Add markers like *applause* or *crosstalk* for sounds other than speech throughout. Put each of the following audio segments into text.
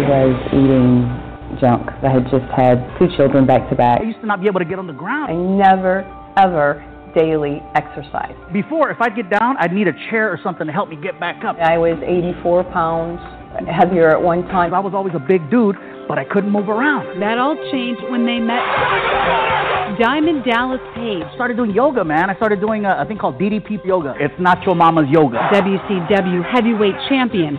I was eating junk. I had just had two children back to back. I used to not be able to get on the ground. I never, ever daily exercise. Before, if I'd get down, I'd need a chair or something to help me get back up. I was 84 pounds heavier at one time. I was always a big dude, but I couldn't move around. That all changed when they met Diamond Dallas Page, I started doing yoga, man. I started doing a, a thing called DDP yoga. It's not your mama's yoga. WCW heavyweight champion,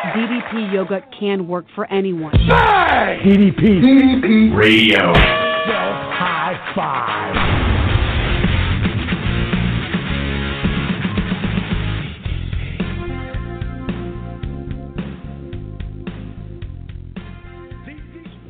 DDP Yoga can work for anyone. DDP. DDP. Radio. High five.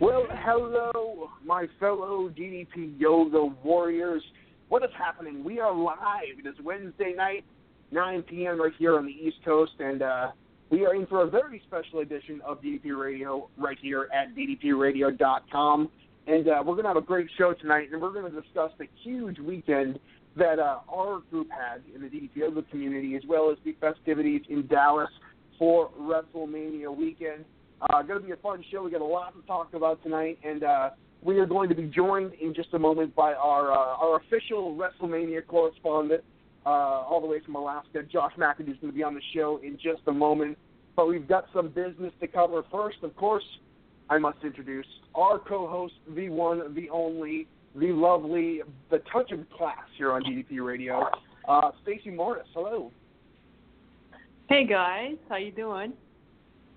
Well, hello, my fellow DDP Yoga Warriors. What is happening? We are live. It is Wednesday night, 9 p.m. right here on the East Coast, and uh, we are in for a very special edition of DDP Radio right here at ddpradio.com. And uh, we're going to have a great show tonight, and we're going to discuss the huge weekend that uh, our group had in the DDP Yoga community, as well as the festivities in Dallas for WrestleMania weekend. Uh, going to be a fun show. We got a lot to talk about tonight, and uh, we are going to be joined in just a moment by our uh, our official WrestleMania correspondent, uh, all the way from Alaska, Josh McAdoo, is going to be on the show in just a moment. But we've got some business to cover first. Of course, I must introduce our co-host, the one, the only, the lovely, the touch of class here on DDP Radio, uh, Stacy Morris. Hello. Hey guys, how you doing?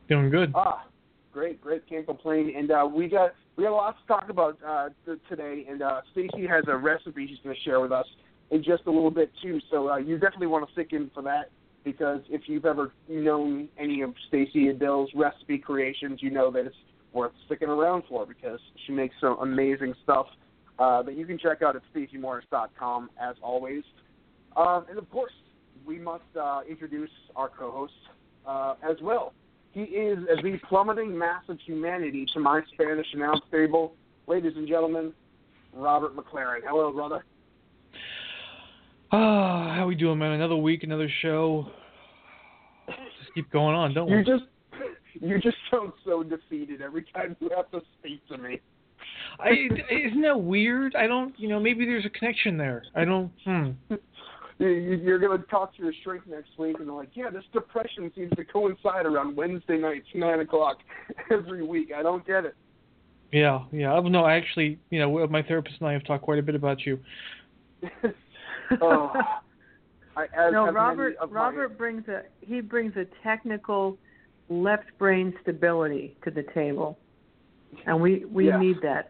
Doing good. Ah, great, great. Can't complain. And uh, we got we got a lot to talk about uh, th- today. And uh, Stacy has a recipe she's going to share with us in just a little bit too. So uh, you definitely want to stick in for that because if you've ever known any of Stacy Adele's recipe creations, you know that it's worth sticking around for because she makes some amazing stuff uh, that you can check out at stacymorris.com as always. Um, and of course, we must uh, introduce our co-host uh, as well. He is the plummeting mass of humanity to my Spanish announce table. Ladies and gentlemen, Robert McLaren. Hello, brother. Ah, *sighs* how we doing, man? Another week, another show. Just keep going on, don't You we? just you just sound so defeated every time you have to speak to me. I, isn't that weird? I don't, you know, maybe there's a connection there. I don't. Hmm. You- you- You're going to talk to your shrink next week, and they're like, "Yeah, this depression seems to coincide around Wednesday nights, nine o'clock *laughs* every week. I don't get it." Yeah, yeah. Don't know. I actually, you know, my therapist and I have talked quite a bit about you. *laughs* oh, I, as no, have Robert. many of my- Robert brings a he brings a technical left brain stability to the table, and we we Yeah. need that.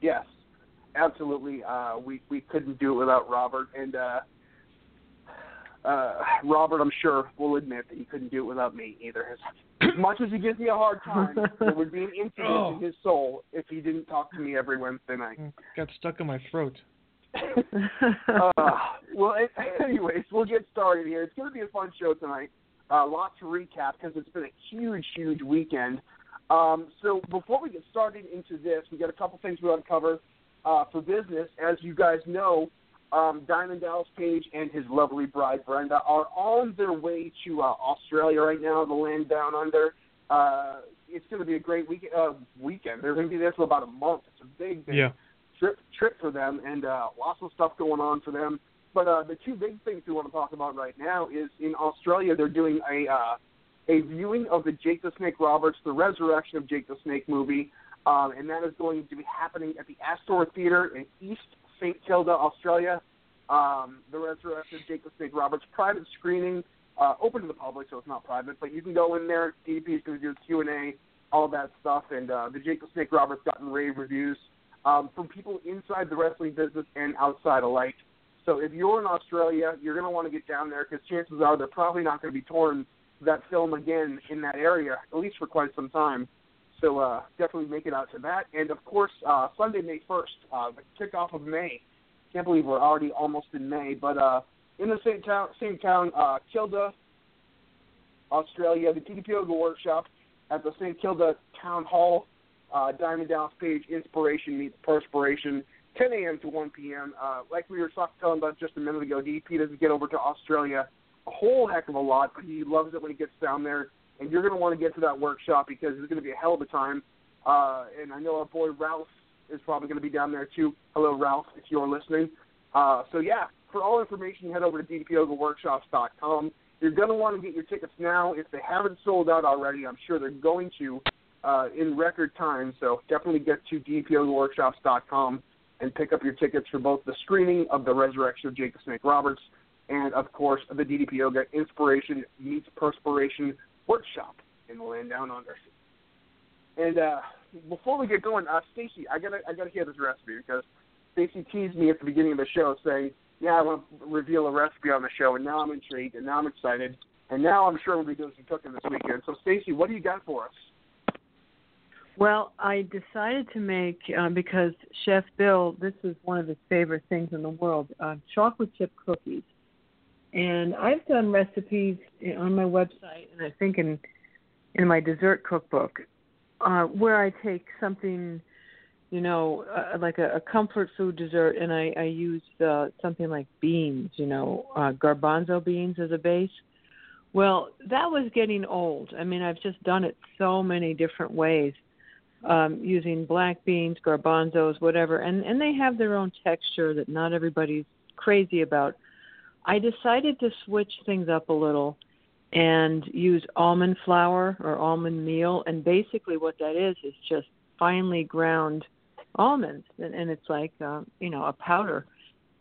Yes, absolutely. Uh, we we couldn't do it without Robert, and uh, uh, Robert, I'm sure, will admit that he couldn't do it without me either. As, as *clears throat* much as he gives me a hard time, *laughs* there would be an emptiness Oh. in his soul if he didn't talk to me every Wednesday night. Got stuck in my throat. *laughs* uh, well, a- *laughs* anyways, we'll get started here. It's going to be a fun show tonight. A uh, lot to recap because it's been a huge, huge weekend. Um, so before we get started into this, we got a couple things we want to cover uh, for business. As you guys know, um, Diamond Dallas Page and his lovely bride Brenda are on their way to uh, Australia right now, the land down under. Uh, it's going to be a great week, uh, weekend. They're going to be there for about a month. It's a big, big Yeah. Trip trip for them, and uh, lots of stuff going on for them. But uh, the two big things we want to talk about right now is in Australia they're doing a uh, a viewing of the Jake the Snake Roberts, the Resurrection of Jake the Snake movie, um, and that is going to be happening at the Astor Theatre in East St Kilda, Australia. Um, the Resurrection of Jake the Snake Roberts private screening, uh, open to the public, so it's not private, but you can go in there. DP is going to do a Q and A, all that stuff, and uh, the Jake the Snake Roberts gotten rave reviews um, from people inside the wrestling business and outside alike. So if you're in Australia, you're going to want to get down there because chances are they're probably not going to be touring that film again in that area, at least for quite some time. So uh, definitely make it out to that. And of course, uh, Sunday, May 1st, uh, the kickoff of May. Can't believe we're already almost in May. But uh, in the same town, same town, uh, Kilda, Australia, the Yoga Workshop at the St. Kilda Town Hall. Uh, Diamond Dallas Page, Inspiration meets Perspiration, 10 a.m. to 1 p.m. Uh, like we were talking about just a minute ago, DDP doesn't get over to Australia a whole heck of a lot, but he loves it when he gets down there. And you're going to want to get to that workshop because it's going to be a hell of a time. Uh, and I know our boy Ralph is probably going to be down there too. Hello, Ralph, if you're listening. Uh, so yeah, for all information, head over to dpyogaworkshops.com. You're going to want to get your tickets now. If they haven't sold out already, I'm sure they're going to uh, in record time. So definitely get to dpyogaworkshops.com and pick up your tickets for both the screening of the Resurrection of Jake the Snake Roberts and, of course, the DDP Yoga Inspiration Meets Perspiration Workshop in the land down under. And uh, before we get going, uh, Stacy, I gotta I gotta hear this recipe because Stacy teased me at the beginning of the show saying, "Yeah, I want to reveal a recipe on the show," and now I'm intrigued and now I'm excited, and now I'm sure we'll be doing some cooking this weekend. So, Stacy, what do you got for us? Well, I decided to make uh, because Chef Bill, this is one of his favorite things in the world, uh, chocolate chip cookies. And I've done recipes on my website, and I think in in my dessert cookbook, uh, where I take something, you know, uh, like a, a comfort food dessert, and I, I use uh, something like beans, you know, uh, garbanzo beans as a base. Well, that was getting old. I mean, I've just done it so many different ways, um, using black beans, garbanzos, whatever, and and they have their own texture that not everybody's crazy about. I decided to switch things up a little and use almond flour or almond meal. And basically, what that is is just finely ground almonds, and, and it's like uh, you know a powder,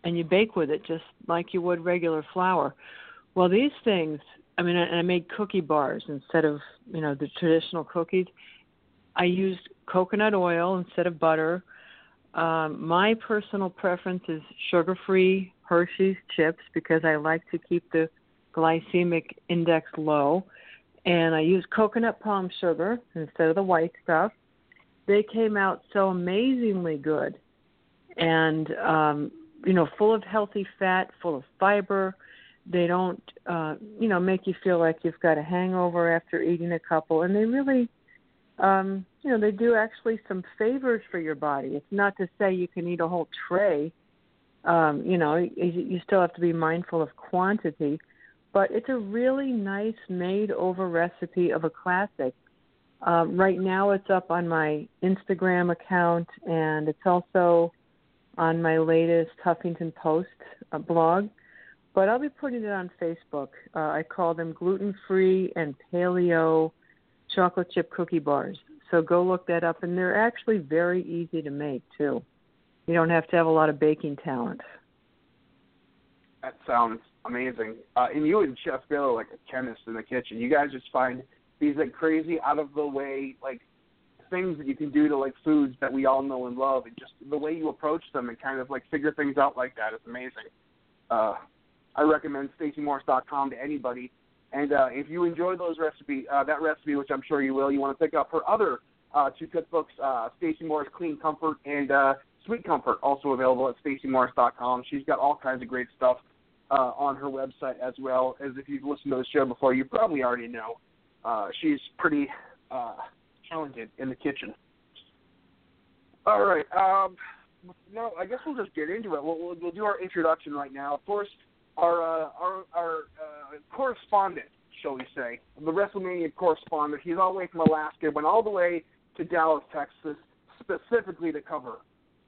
and you bake with it just like you would regular flour. Well, these things, I mean, and I made cookie bars instead of you know the traditional cookies. I used coconut oil instead of butter. Um, my personal preference is sugar-free Hershey's chips because I like to keep the glycemic index low. And I use coconut palm sugar instead of the white stuff. They came out so amazingly good and, um, you know, full of healthy fat, full of fiber. They don't, uh, you know, make you feel like you've got a hangover after eating a couple. And they really, um, you know, they do actually some favors for your body. It's not to say you can eat a whole tray um, you know, you, you still have to be mindful of quantity, but it's a really nice made over recipe of a classic. Um, right now, it's up on my Instagram account, and it's also on my latest Huffington Post uh, blog. But I'll be putting it on Facebook. Uh, I call them gluten free and paleo chocolate chip cookie bars. So go look that up, and they're actually very easy to make too. You don't have to have a lot of baking talent. That sounds amazing. Uh, and you and Chef Bill are like a chemist in the kitchen. You guys just find these like crazy, out of the way, like things that you can do to like foods that we all know and love, and just the way you approach them and kind of like figure things out like that is amazing. Uh, I recommend StacyMorris.com to anybody. And uh, if you enjoy those recipe, uh, that recipe, which I'm sure you will, you want to pick up her other uh, two cookbooks, uh, Stacy Morris Clean Comfort and uh, Sweet Comfort, also available at StacyMorris.com. She's got all kinds of great stuff uh, on her website as well as if you've listened to the show before, you probably already know. Uh, she's pretty uh, talented in the kitchen. All right. Um, no, I guess we'll just get into it. We'll, we'll, we'll do our introduction right now. Of course, our uh, our, our uh, correspondent, shall we say, the WrestleMania correspondent. He's all the way from Alaska, went all the way to Dallas, Texas, specifically to cover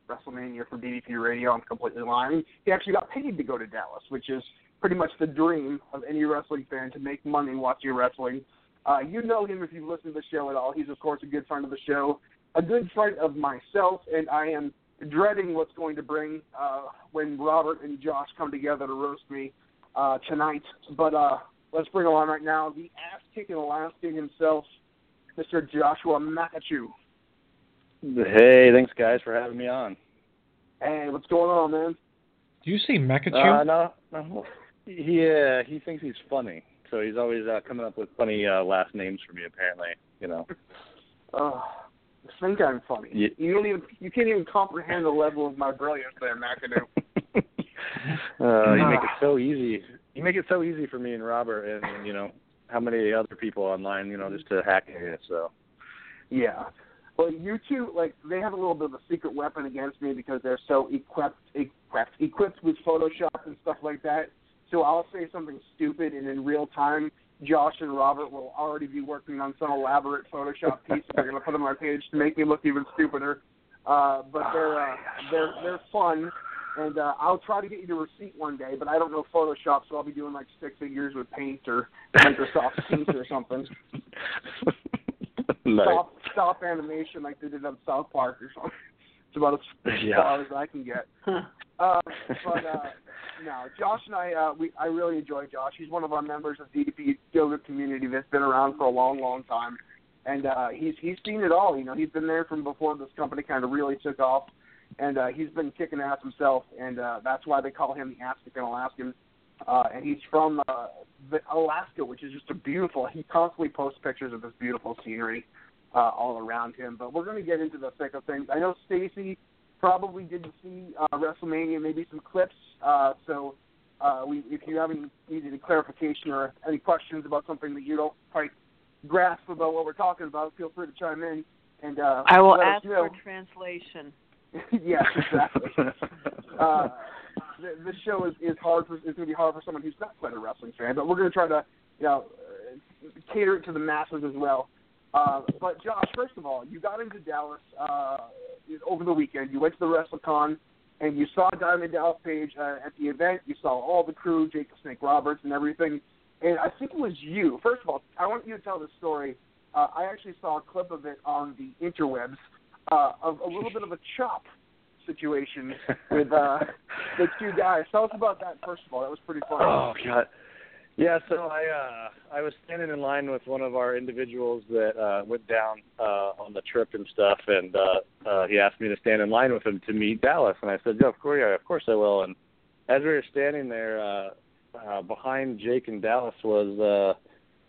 WrestleMania for DDP Radio. I'm completely lying. He actually got paid to go to Dallas, which is pretty much the dream of any wrestling fan to make money watching wrestling. Uh, you know him if you've listened to the show at all. He's of course a good friend of the show, a good friend of myself, and I am dreading what's going to bring uh, when Robert and Josh come together to roast me uh, tonight. But uh, let's bring him on right now. The ass-kicking Alaskan himself, Mr. Joshua Makachu. Hey, thanks guys for having me on. Hey, what's going on, man? Do you see Mekachu? Uh, no, no. Yeah, he thinks he's funny, so he's always uh, coming up with funny uh, last names for me. Apparently, you know. *laughs* Uh, think I'm funny. Yeah. You don't even you can't even comprehend the level of my brilliance there, McAdoo. *laughs* uh, you make it so easy. You make it so easy for me and Robert, and you know how many other people online, you know, just to hack it. So Yeah. Well, you two, like, they have a little bit of a secret weapon against me because they're so equipped, equipped, equipped with Photoshop and stuff like that. So I'll say something stupid, and in real time, Josh and Robert will already be working on some elaborate Photoshop piece they're going to put on my page to make me look even stupider. Uh, but they're uh, they're they're fun, and uh, I'll try to get you the receipt one day. But I don't know Photoshop, so I'll be doing like stick figures with Paint or Microsoft Paint or something *laughs* nice. stop stop animation like they did on South Park or something. About as *laughs* Yeah. far as I can get. Uh, but uh, no, Josh and I, uh, we I really enjoy Josh. He's one of our members of DDP yoga community that's been around for a long, long time, and uh, he's he's seen it all. You know, he's been there from before this company kind of really took off, and uh, he's been kicking ass himself, and uh, that's why they call him the African Alaskan. Uh, and he's from uh, Alaska, which is just a beautiful. He constantly posts pictures of this beautiful scenery uh, all around him. But we're going to get into the thick of things. I know Stacy probably didn't see uh, WrestleMania, maybe some clips. Uh, so uh, we, if you have any needed any clarification or any questions about something that you don't quite grasp about what we're talking about, feel free to chime in. And uh, I will let us ask know. for translation. *laughs* yes, exactly. *laughs* uh, the, this show is, is hard for is going to be hard for someone who's not quite a wrestling fan, but we're going to try to you know uh, cater it to the masses as well. Uh, but Josh, first of all, you got into Dallas uh, over the weekend. You went to the WrestleCon and you saw Diamond Dallas Page uh, at the event. You saw all the crew, Jake the Snake Roberts, and everything. And I think it was you. First of all, I want you to tell the story. Uh, I actually saw a clip of it on the interwebs uh, of a little bit of a chop situation *laughs* with uh, the two guys. Tell us about that first of all. That was pretty funny. Oh god. Yeah, so I uh I was standing in line with one of our individuals that uh went down uh on the trip and stuff and uh uh he asked me to stand in line with him to meet Dallas and I said, Yeah, of course yeah, of course I will. And as we were standing there, uh uh behind Jake and Dallas was uh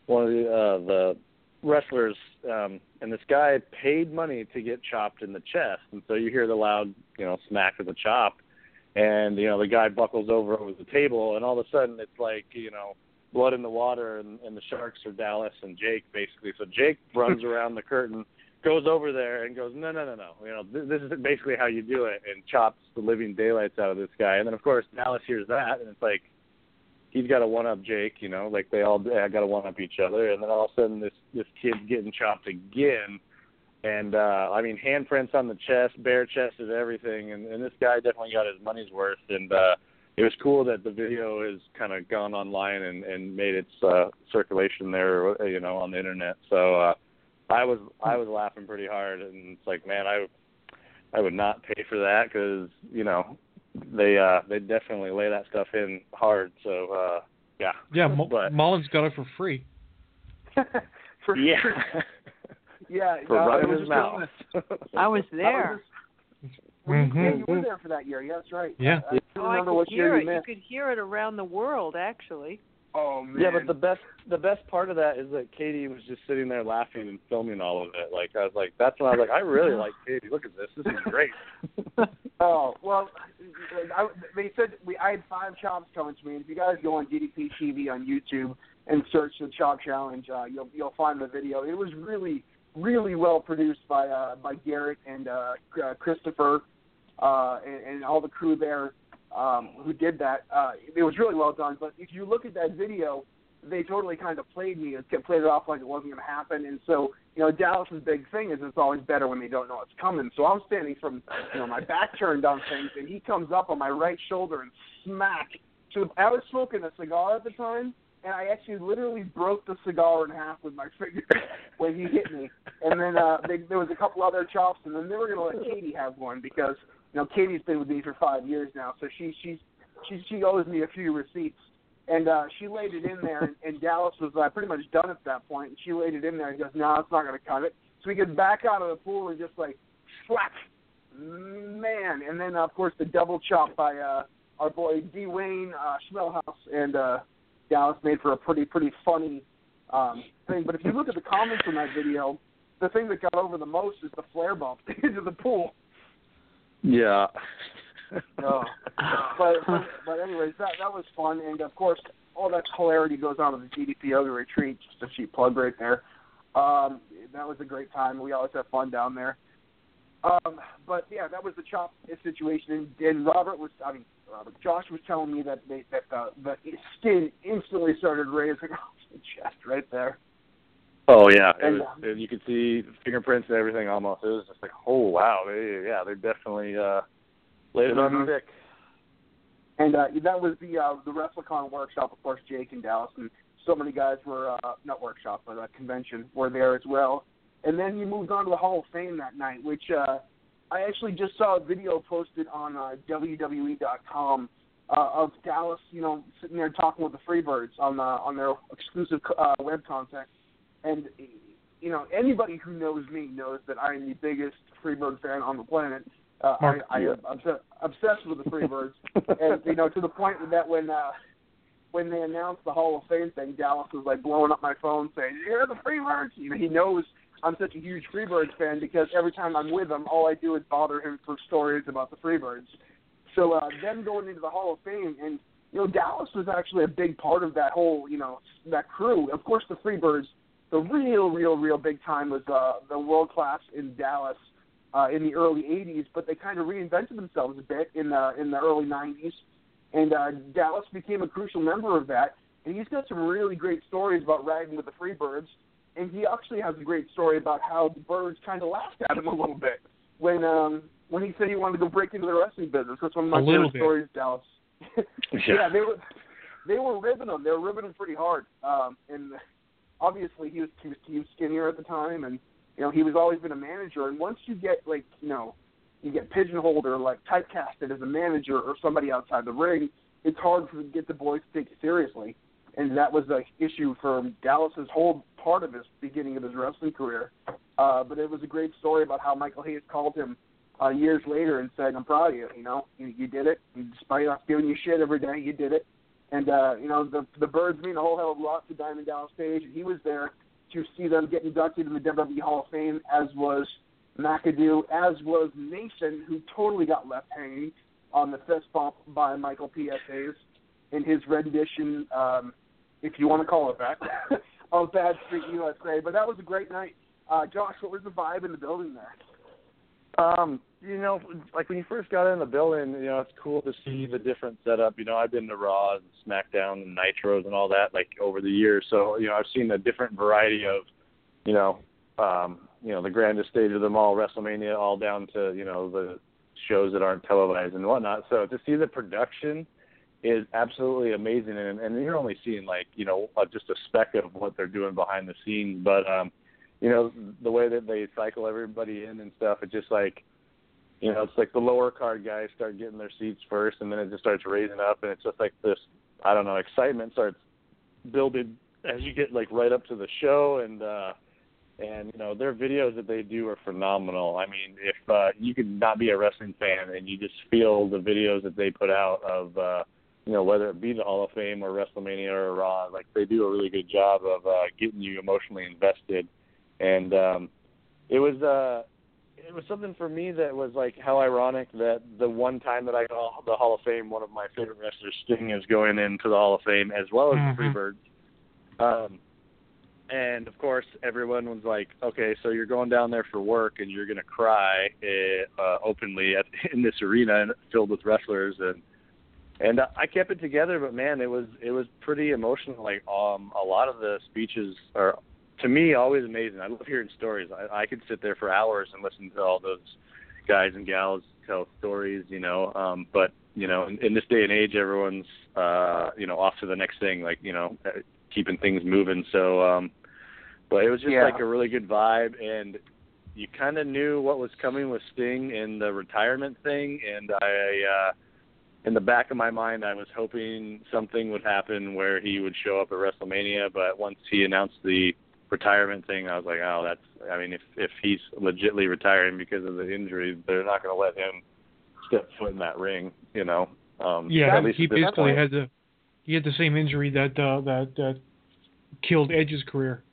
one of the uh the wrestlers um and this guy paid money to get chopped in the chest and so you hear the loud, you know, smack of the chop and you know the guy buckles over over the table and all of a sudden it's like you know blood in the water and, and the sharks are Dallas and Jake basically. So Jake *laughs* runs around the curtain goes over there and goes no no no no. You know th- this is basically how you do it and chops the living daylights out of this guy. And then of course Dallas hears that and it's like he's got to one up Jake you know like they all got to one up each other. And then all of a sudden this this kid's getting chopped again. And uh I mean handprints on the chest, bare chested everything. And, and this guy definitely got his money's worth. And uh it was cool that the video has kind of gone online and, and made its uh circulation there you know on the internet. So uh I was I was laughing pretty hard and it's like man I I would not pay for that cuz you know they uh they definitely lay that stuff in hard so uh yeah. Yeah, Mu- But- Mullins got it for free. *laughs* For Yeah. *laughs* yeah. For it running his mouth. I was *laughs* I there. was just- Well, you, yeah, you were there for that year. Yeah, that's right. Yeah. I, I Oh, don't I remember could what hear year it. you You could hear it around the world, actually. Oh man. Yeah, but the best the best part of that is that Katie was just sitting there laughing and filming all of it. Like I was like, that's when I was like, I really like Katie. Look at this. This is great. *laughs* *laughs* Oh well, I, they said we. I had five chops coming to me. And if you guys go on DDP TV on YouTube and search the Chop Challenge, uh, you'll you'll find the video. It was really really well produced by uh, by Garrett and uh, uh, Christopher uh, and, and all the crew there um, who did that. Uh, it was really well done. But if you look at that video, they totally kind of played me and played it off like it wasn't going to happen. And so, you know, Dallas's big thing is it's always better when they don't know it's coming. So I'm standing from, you know, my back turned on things, and he comes up on my right shoulder and smack. So I was smoking a cigar at the time, and I actually literally broke the cigar in half with my *laughs* finger when he hit me. And then uh, they, there was a couple other chops, and then they were going to let Katie have one because, you know, Katie's been with me for five years now, so she she's she she owes me a few receipts. And uh, she laid it in there, and, and Dallas was uh, pretty much done at that point. And she laid it in there and goes, "No, it's not going to cut it." So we get back out of the pool and just like, whack, man. And then of course the double chop by uh, our boy D Wayne uh, Schmelhouse and uh, Dallas made for a pretty pretty funny um, thing. But if you look at the comments on that video, the thing that got over the most is the flair bump *laughs* into the pool. Yeah. *laughs* No. but, but anyways, that that was fun, and of course, all that hilarity goes on at the DDP Yoga retreat. Just a cheap plug right there. Um, that was a great time. We always have fun down there. Um, but yeah, that was the chop situation, and, and Robert was, I mean, Robert, Josh was telling me that they, that the, the skin instantly started raising *laughs* off the chest right there. Oh yeah, it And, was, and you could see fingerprints and everything almost. It was just like, oh wow, they, yeah, they're definitely uh, laid it on Mhm. thick. And uh, that was the uh, the WrestleCon workshop. Of course, Jake and Dallas and so many guys were uh, not workshop, but uh, convention were there as well. And then you moved on to the Hall of Fame that night, which uh, I actually just saw a video posted on uh, WWE.com uh, of Dallas, you know, sitting there talking with the Freebirds on the, on their exclusive uh, web content. And you know, anybody who knows me knows that I am the biggest Freebird fan on the planet. Uh, I, Mark, I am obs- obsessed with the Freebirds, *laughs* and you know, to the point that when uh, when they announced the Hall of Fame thing, Dallas was like blowing up my phone saying, "You're the Freebirds." You know, he knows I'm such a huge Freebirds fan because every time I'm with him, all I do is bother him for stories about the Freebirds. So uh, them going into the Hall of Fame, and you know, Dallas was actually a big part of that whole, you know, that crew. Of course, the Freebirds, the real, real, real big time was uh, the world class in Dallas uh, in the early '80s, but they kind of reinvented themselves a bit in the in the early '90s, and uh, Dallas became a crucial member of that. And he's got some really great stories about riding with the Freebirds, and he actually has a great story about how the Birds kind of laughed at him a little bit when um, when he said he wanted to go break into the wrestling business. That's one of my favorite bit. stories, Dallas. *laughs* yeah, they were they were ribbing him. They were ribbing him pretty hard. Um, and obviously he was he was skinnier at the time, and you know he was always been a manager. And once you get like you know you get pigeonholed or like typecasted as a manager or somebody outside the ring, it's hard to get the boys to take you seriously. And that was the issue for Dallas's whole part of his beginning of his wrestling career. Uh, but it was a great story about how Michael Hayes called him uh, years later and said, "I'm proud of you. You know, you, you did it. And despite us giving you shit every day, you did it." And uh, you know, the the Birds mean a whole hell of a lot to Diamond Dallas Page, and he was there to see them get inducted in the WWE Hall of Fame, as was McAdoo, as was Mason, who totally got left hanging on the fist bump by Michael P.S. Hayes in his rendition, um, if you want to call it that, *laughs* of Bad Street USA. But that was a great night. Uh, Josh, what was the vibe in the building there? Um, you know, like when you first got in the building, you know, it's cool to see the different setup. You know, I've been to Raw and SmackDown and Nitros and all that like over the years. So, you know, I've seen a different variety of, you know, um, you know, the grandest stage of them all, WrestleMania, all down to, you know, the shows that aren't televised and whatnot. So to see the production is absolutely amazing and, and you're only seeing like, you know, uh, just a speck of what they're doing behind the scenes. But um you know the way that they cycle everybody in and stuff it's just like you know it's like the lower card guys start getting their seats first and then it just starts raising up and it's just like this i don't know excitement starts building as you get like right up to the show and uh and you know their videos that they do are phenomenal. I mean if uh you could not be a wrestling fan and you just feel the videos that they put out of uh you know whether it be the hall of fame or wrestlemania or raw like they do a really good job of uh getting you emotionally invested. And um it was uh it was something for me that was like how ironic that the one time that I got the Hall of Fame, one of my favorite wrestlers, Sting, is going into the Hall of Fame as well as Mhm. the Freebirds. Um, and of course, everyone was like, "Okay, so you're going down there for work, and you're going to cry uh, uh, openly at, *laughs* in this arena filled with wrestlers." And and I kept it together, but man, it was it was pretty emotional. Like um, a lot of the speeches are to me always amazing. I love hearing stories. I, I could sit there for hours and listen to all those guys and gals tell stories, you know. Um, but you know, in, in this day and age, everyone's uh, you know off to the next thing, like you know, uh, keeping things moving. So, um, but it was just Yeah. like a really good vibe, and you kind of knew what was coming with Sting and the retirement thing, and I. Uh, in the back of my mind, I was hoping something would happen where he would show up at WrestleMania. But once he announced the retirement thing, I was like, oh, that's. I mean, if if he's legitly retiring because of the injury, they're not going to let him step foot in that ring. You know. Um, Yeah, at least he basically point. had the he had the same injury that uh, that that killed Edge's career.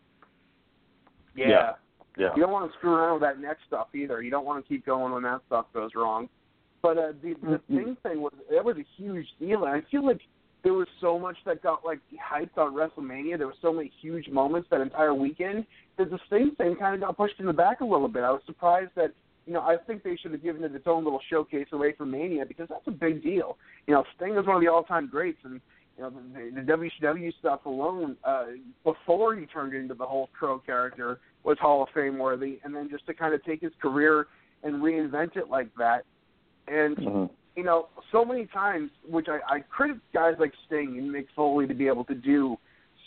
Yeah. Yeah. Yeah. You don't want to screw around with that neck stuff either. You don't want to keep going when that stuff goes wrong. But uh, the the Mm-hmm. Sting thing was that was a huge deal, and I feel like there was so much that got like hyped on WrestleMania. There were so many huge moments that entire weekend that the Sting thing kind of got pushed in the back a little bit. I was surprised that you know I think they should have given it its own little showcase away from Mania because that's a big deal. You know, Sting is one of the all-time greats, and you know the, the WCW stuff alone uh, before he turned into the whole Crow character was Hall of Fame worthy, and then just to kind of take his career and reinvent it like that, and Mhm. You know, so many times, which I, I credit guys like Sting and Mick Foley to be able to do.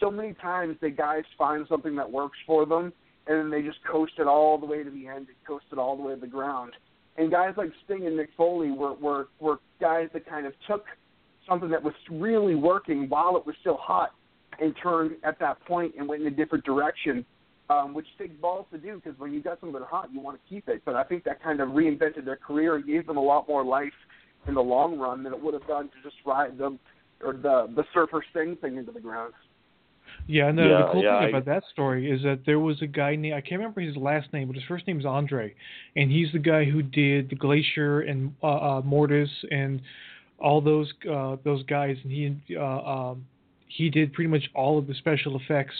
So many times, the guys find something that works for them, and then they just coast it all the way to the end, and coast it all the way to the ground. And guys like Sting and Mick Foley were were were guys that kind of took something that was really working while it was still hot, and turned at that point and went in a different direction. Um, which takes balls to do because when you got something hot, you want to keep it. But I think that kind of reinvented their career and gave them a lot more life in the long run than it would have done to just ride them or the the surfer Sting thing into the ground. Yeah, and the, Yeah, the cool yeah, thing I- about that story is that there was a guy named I can't remember his last name, but his first name is Andre, and he's the guy who did the Glacier and uh, uh, Mortis and all those uh, those guys, and he uh, um, he did pretty much all of the special effects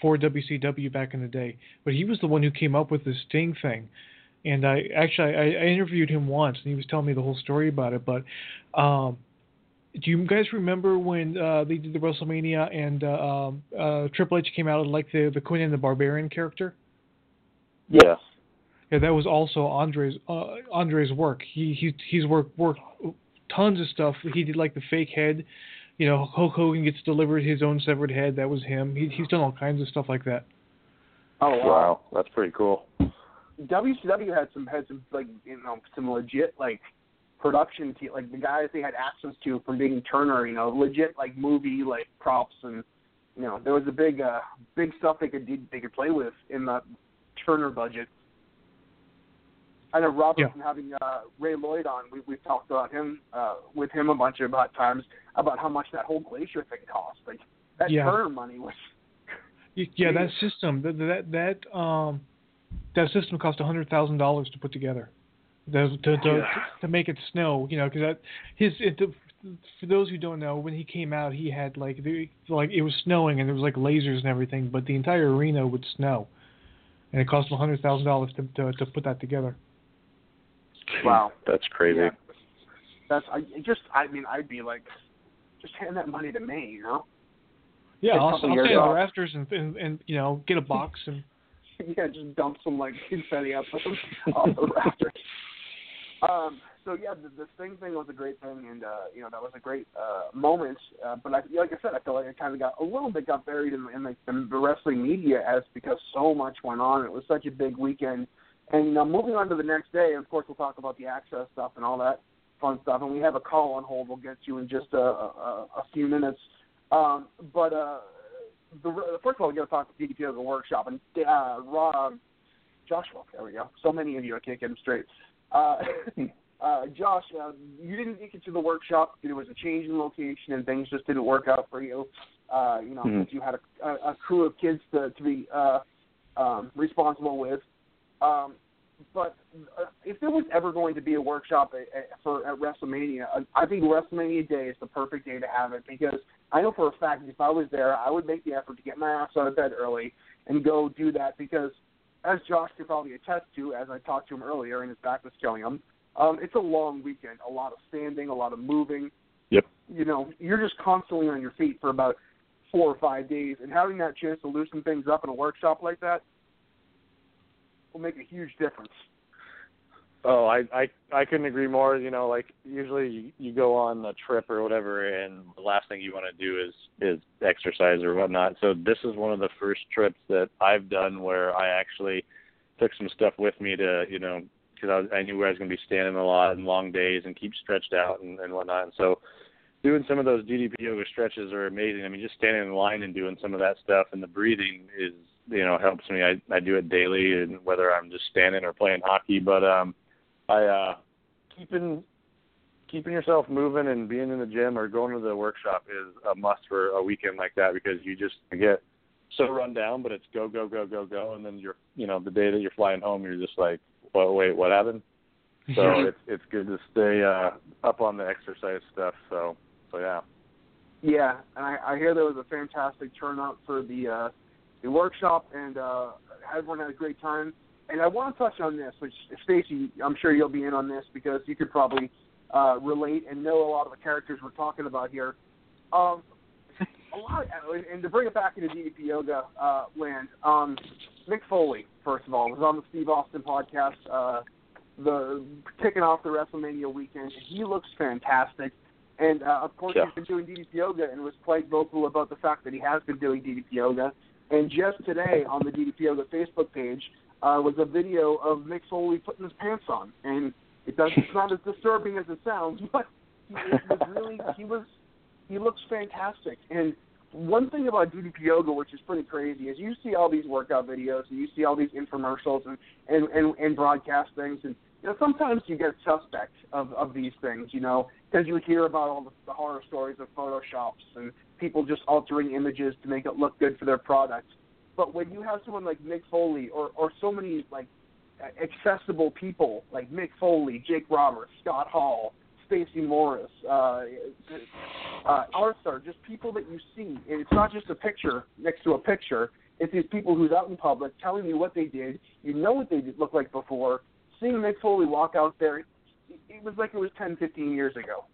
for WCW back in the day. But he was the one who came up with the Sting thing, and I actually I, I interviewed him once, and he was telling me the whole story about it. But um, do you guys remember when uh, they did the WrestleMania and uh, um, uh, Triple H came out like the the Conan the Barbarian character? Yes. Yeah, that was also Andre's uh, Andre's work. He he he's worked worked tons of stuff. He did like the fake head. You know, Hulk Hogan gets delivered his own severed head. That was him. He, he's done all kinds of stuff like that. Oh wow. Wow, that's pretty cool. WCW had some had some like you know some legit like production te- like the guys they had access to from being Turner, you know, legit like movie like props and you know there was a big uh big stuff they could do, they could play with in the Turner budget. I know Robert Yeah. from having uh, Ray Lloyd on. We we've talked about him uh, with him a bunch of about times about how much that whole glacier thing cost. Like that Yeah. Turner money was Yeah, that *laughs* system that that that um that system cost a hundred thousand dollars to put together. The, to to Yeah. to make it snow, you know, because that his it, for those who don't know, when he came out, he had like the like it was snowing and there was like lasers and everything, but the entire arena would snow, and it cost him a hundred thousand dollars to to to put that together. wow. That's crazy. Yeah. That's I it just I mean I'd be like, just hand that money to me, you know? Yeah, Take a I'll, couple I'll years stay in the rafters and, and and you know get a box and *laughs* yeah, just dump some like confetti up off the rafters. *laughs* Um, so yeah, the, the Sting thing was a great thing, and uh, you know that was a great uh, moment. Uh, but I, like I said, I feel like it kind of got a little bit got buried in, in, the, in the wrestling media as because so much went on. It was such a big weekend, and you know, moving on to the next day, of course, we'll talk about the access stuff and all that fun stuff. And we have a call on hold. We'll get you in just a, a, a few minutes. Um, but uh, the, first of all, we got to talk to DDP of the workshop and uh, Rob, Joshua. There we go. So many of you, I can't get them straight. Uh, *laughs* uh, Josh, uh, you didn't make it to the workshop. There was a change in location, and things just didn't work out for you. Uh, you know, Mhm. you had a, a, a crew of kids to, to be uh, um, responsible with. Um, but uh, if there was ever going to be a workshop at, at, for at WrestleMania, I think WrestleMania Day is the perfect day to have it because I know for a fact that if I was there, I would make the effort to get my ass out of bed early and go do that because, as Josh could probably attest to, as I talked to him earlier and his back was killing him, um, it's a long weekend, a lot of standing, a lot of moving. Yep. You know, you're just constantly on your feet for about four or five days, and having that chance to loosen things up in a workshop like that will make a huge difference. Oh, I I I couldn't agree more. You know, like usually you, you go on a trip or whatever, and the last thing you want to do is is exercise or whatnot. So this is one of the first trips that I've done where I actually took some stuff with me to you know because I, I knew where I was going to be standing a lot and long days and keep stretched out and, and whatnot. And so doing some of those DDP yoga stretches are amazing. I mean, just standing in line and doing some of that stuff and the breathing is you know helps me. I I do it daily, and whether I'm just standing or playing hockey, but um. I uh keeping keeping yourself moving and being in the gym or going to the workshop is a must for a weekend like that because you just get so run down, but it's go go go go go, and then you're you know the day that you're flying home, you're just like, well, wait, what happened? *laughs* So it's it's good to stay uh, up on the exercise stuff. So so yeah. Yeah, and I, I hear there was a fantastic turnout for the uh, the workshop, and uh, everyone had a great time. And I want to touch on this, which Stacy, I'm sure you'll be in on this because you could probably uh, relate and know a lot of the characters we're talking about here. Um, a lot, of, and to bring it back into DDP Yoga uh, land, um, Mick Foley, first of all, was on the Steve Austin podcast, uh, the kicking off the WrestleMania weekend. He looks fantastic. And uh, of course, Yeah. he's been doing DDP yoga and was quite vocal about the fact that he has been doing DDP yoga. And just today on the DDP yoga Facebook page uh, was a video of Mick Foley putting his pants on, and it does it's not as disturbing as it sounds, *laughs* but he was really he was he looks fantastic. And one thing about DDP yoga, which is pretty crazy, is you see all these workout videos and you see all these infomercials and and and, and broadcast things and you know, sometimes you get suspect of, of these things, you know, because you hear about all the, the horror stories of photoshops and people just altering images to make it look good for their product. But when you have someone like Mick Foley or, or so many like accessible people like Mick Foley, Jake Roberts, Scott Hall, Stacey Morris, uh, uh, Arthur, just people that you see, and it's not just a picture next to a picture. It's these people who's out in public telling you what they did. You know what they did look like before. Seeing Mick Foley walk out there, it, it was like it was 10, 15 years ago.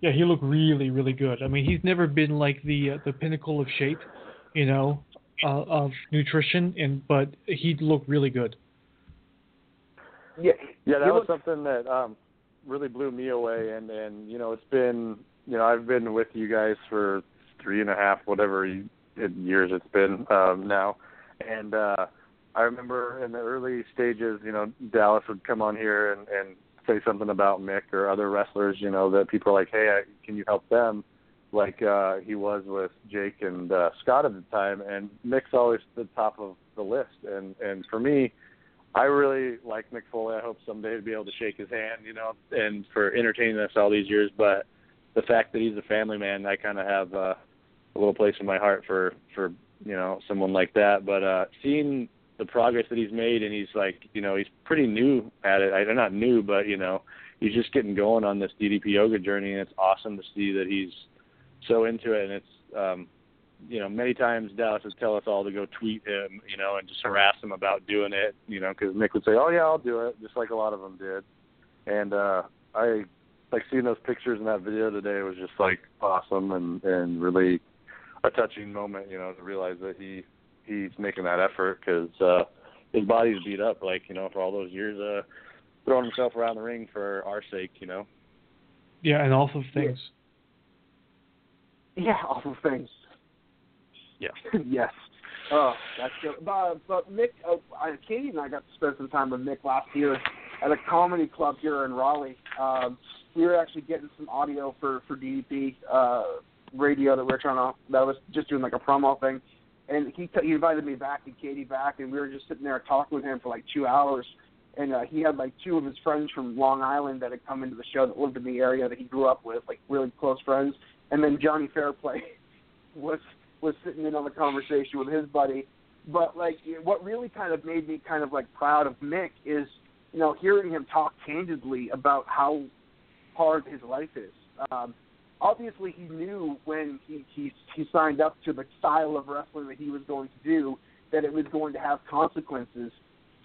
Yeah, he looked really, really good. I mean, he's never been like the uh, the pinnacle of shape, you know, uh, of nutrition, and but he looked really good. Yeah, Yeah, that he was looked- something that um really blew me away and and you know, it's been you know, I've been with you guys for three and a half, whatever years it's been um now. And uh I remember in the early stages, you know, Dallas would come on here and, and say something about Mick or other wrestlers, you know, that people are like, Hey, I, can you help them? Like uh he was with Jake and uh Scott at the time and Mick's always the top of the list and and for me I really like Mick Foley. I hope someday to be able to shake his hand, you know, and for entertaining us all these years. But the fact that he's a family man, I kind of have uh, a little place in my heart for for you know someone like that. But uh, seeing the progress that he's made, and he's like, you know, he's pretty new at it. I not new, but you know, he's just getting going on this DDP yoga journey, and it's awesome to see that he's so into it. And it's um, you know, many times Dallas would tell us all to go tweet him, you know, and just harass him about doing it, you know, because Mick would say, "Oh yeah, I'll do it," just like a lot of them did. And uh, I like seeing those pictures in that video today was just like awesome and and really a touching moment, you know, to realize that he he's making that effort because uh, his body's beat up, like you know, for all those years, uh, throwing himself around the ring for our sake, you know. Yeah, and awful things. *laughs* Yeah, awful things. Yeah. *laughs* yes. Oh, that's good. But, but Mick, uh, I, Katie and I got to spend some time with Mick last year at a comedy club here in Raleigh. Um, we were actually getting some audio for for DDP uh, radio that we were trying to that was just doing like a promo thing, and he t- he invited me back and Katie back, and we were just sitting there talking with him for like two hours. And uh, he had like two of his friends from Long Island that had come into the show that lived in the area that he grew up with, like really close friends. And then Johnny Fairplay *laughs* was was sitting in on the conversation with his buddy. But like, what really kind of made me kind of like proud of Mick is, you know, hearing him talk candidly about how hard his life is. Um, obviously, he knew when he he he signed up to the style of wrestling that he was going to do that it was going to have consequences.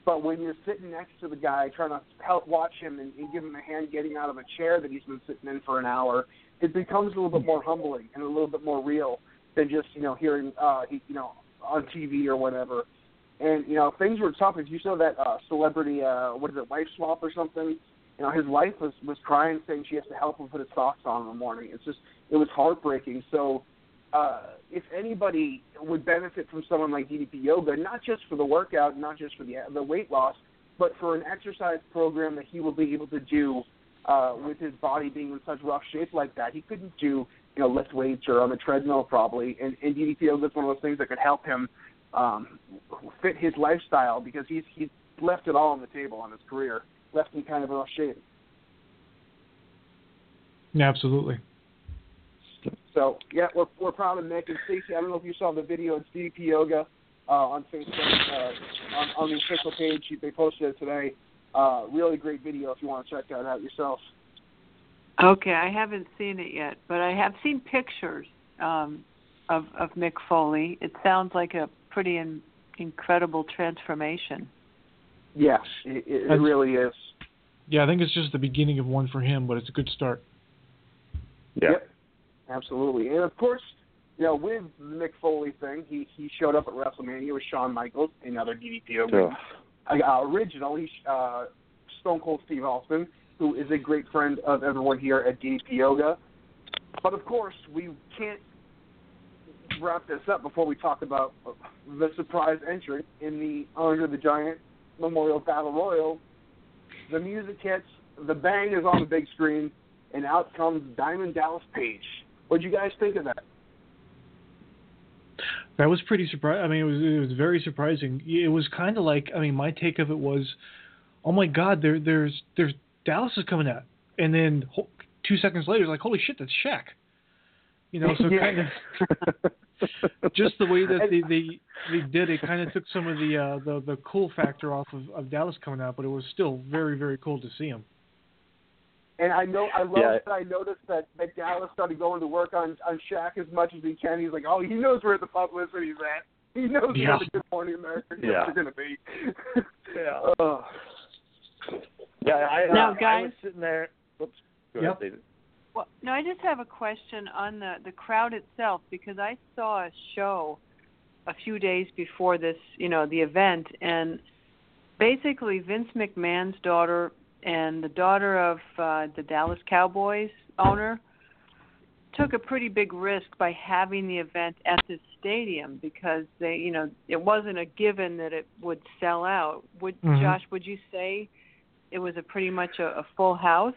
But when you're sitting next to the guy trying to help watch him and, and give him a hand getting out of a chair that he's been sitting in for an hour, it becomes a little bit more humbling and a little bit more real than just you know hearing uh you know on TV or whatever. And you know things were tough. If you saw that uh, celebrity, uh, what is it, wife swap or something? You know his wife was was crying, saying she has to help him put his socks on in the morning. It's just it was heartbreaking. So uh, if anybody would benefit from someone like DDP Yoga, not just for the workout, not just for the the weight loss, but for an exercise program that he will be able to do uh, with his body being in such rough shape like that, he couldn't do you know lift weights or on the treadmill probably. And, and DDP Yoga is one of those things that could help him um, fit his lifestyle because he's he's left it all on the table on his career, left in kind of rough shape. Yeah, absolutely. So yeah, we're we're proud of Mick and Stacy. I don't know if you saw the video. It's DDP Yoga uh, on Facebook uh, on, on the official page. They posted it today. Uh, really great video if you want to check that out yourself. Okay, I haven't seen it yet, but I have seen pictures um, of of Mick Foley. It sounds like a pretty in, incredible transformation. Yes, it, it, it really is. Yeah, I think it's just the beginning of one for him, but it's a good start. Yeah. Yep, absolutely. And of course, you know, with the Mick Foley thing, he he showed up at WrestleMania with Shawn Michaels, another DDP Yoga So, uh, original. Uh, Stone Cold Steve Austin, who is a great friend of everyone here at DDP Yoga. But of course, we can't wrap this up before we talk about the surprise entrant in the Andre the Giant Memorial Battle Royal. The music hits, the bang is on the big screen, and out comes Diamond Dallas Page. What'd you guys think of that? That was pretty surprising. I mean, it was it was very surprising. It was kind of like I mean, my take of it was, oh my God, there there's there's Dallas is coming out, and then ho- two seconds later, it's like holy shit, that's Shaq. You know, so *laughs* Yeah. kind of *laughs* just the way that they they, they did it kind of took some of the uh, the the cool factor off of, of Dallas coming out, but it was still very very cool to see him. And I know I love Yeah. that I noticed that, that Dallas started going to work on on Shaq as much as he can. He's like, oh, he knows where the publicity's at. He knows Yeah. where the Good Morning America jokes Yeah. are going to be. *laughs* Yeah. Oh. yeah, I, uh, Now, I was guys- sitting there. Whoops. Go Yep. ahead, David. Well, no, I just have a question on the the crowd itself because I saw a show a few days before this, you know, the event, and basically Vince McMahon's daughter and the daughter of uh, the Dallas Cowboys owner took a pretty big risk by having the event at this stadium because they, you know, it wasn't a given that it would sell out. Would Mhm. Josh? Would you say it was a pretty much a, a full house?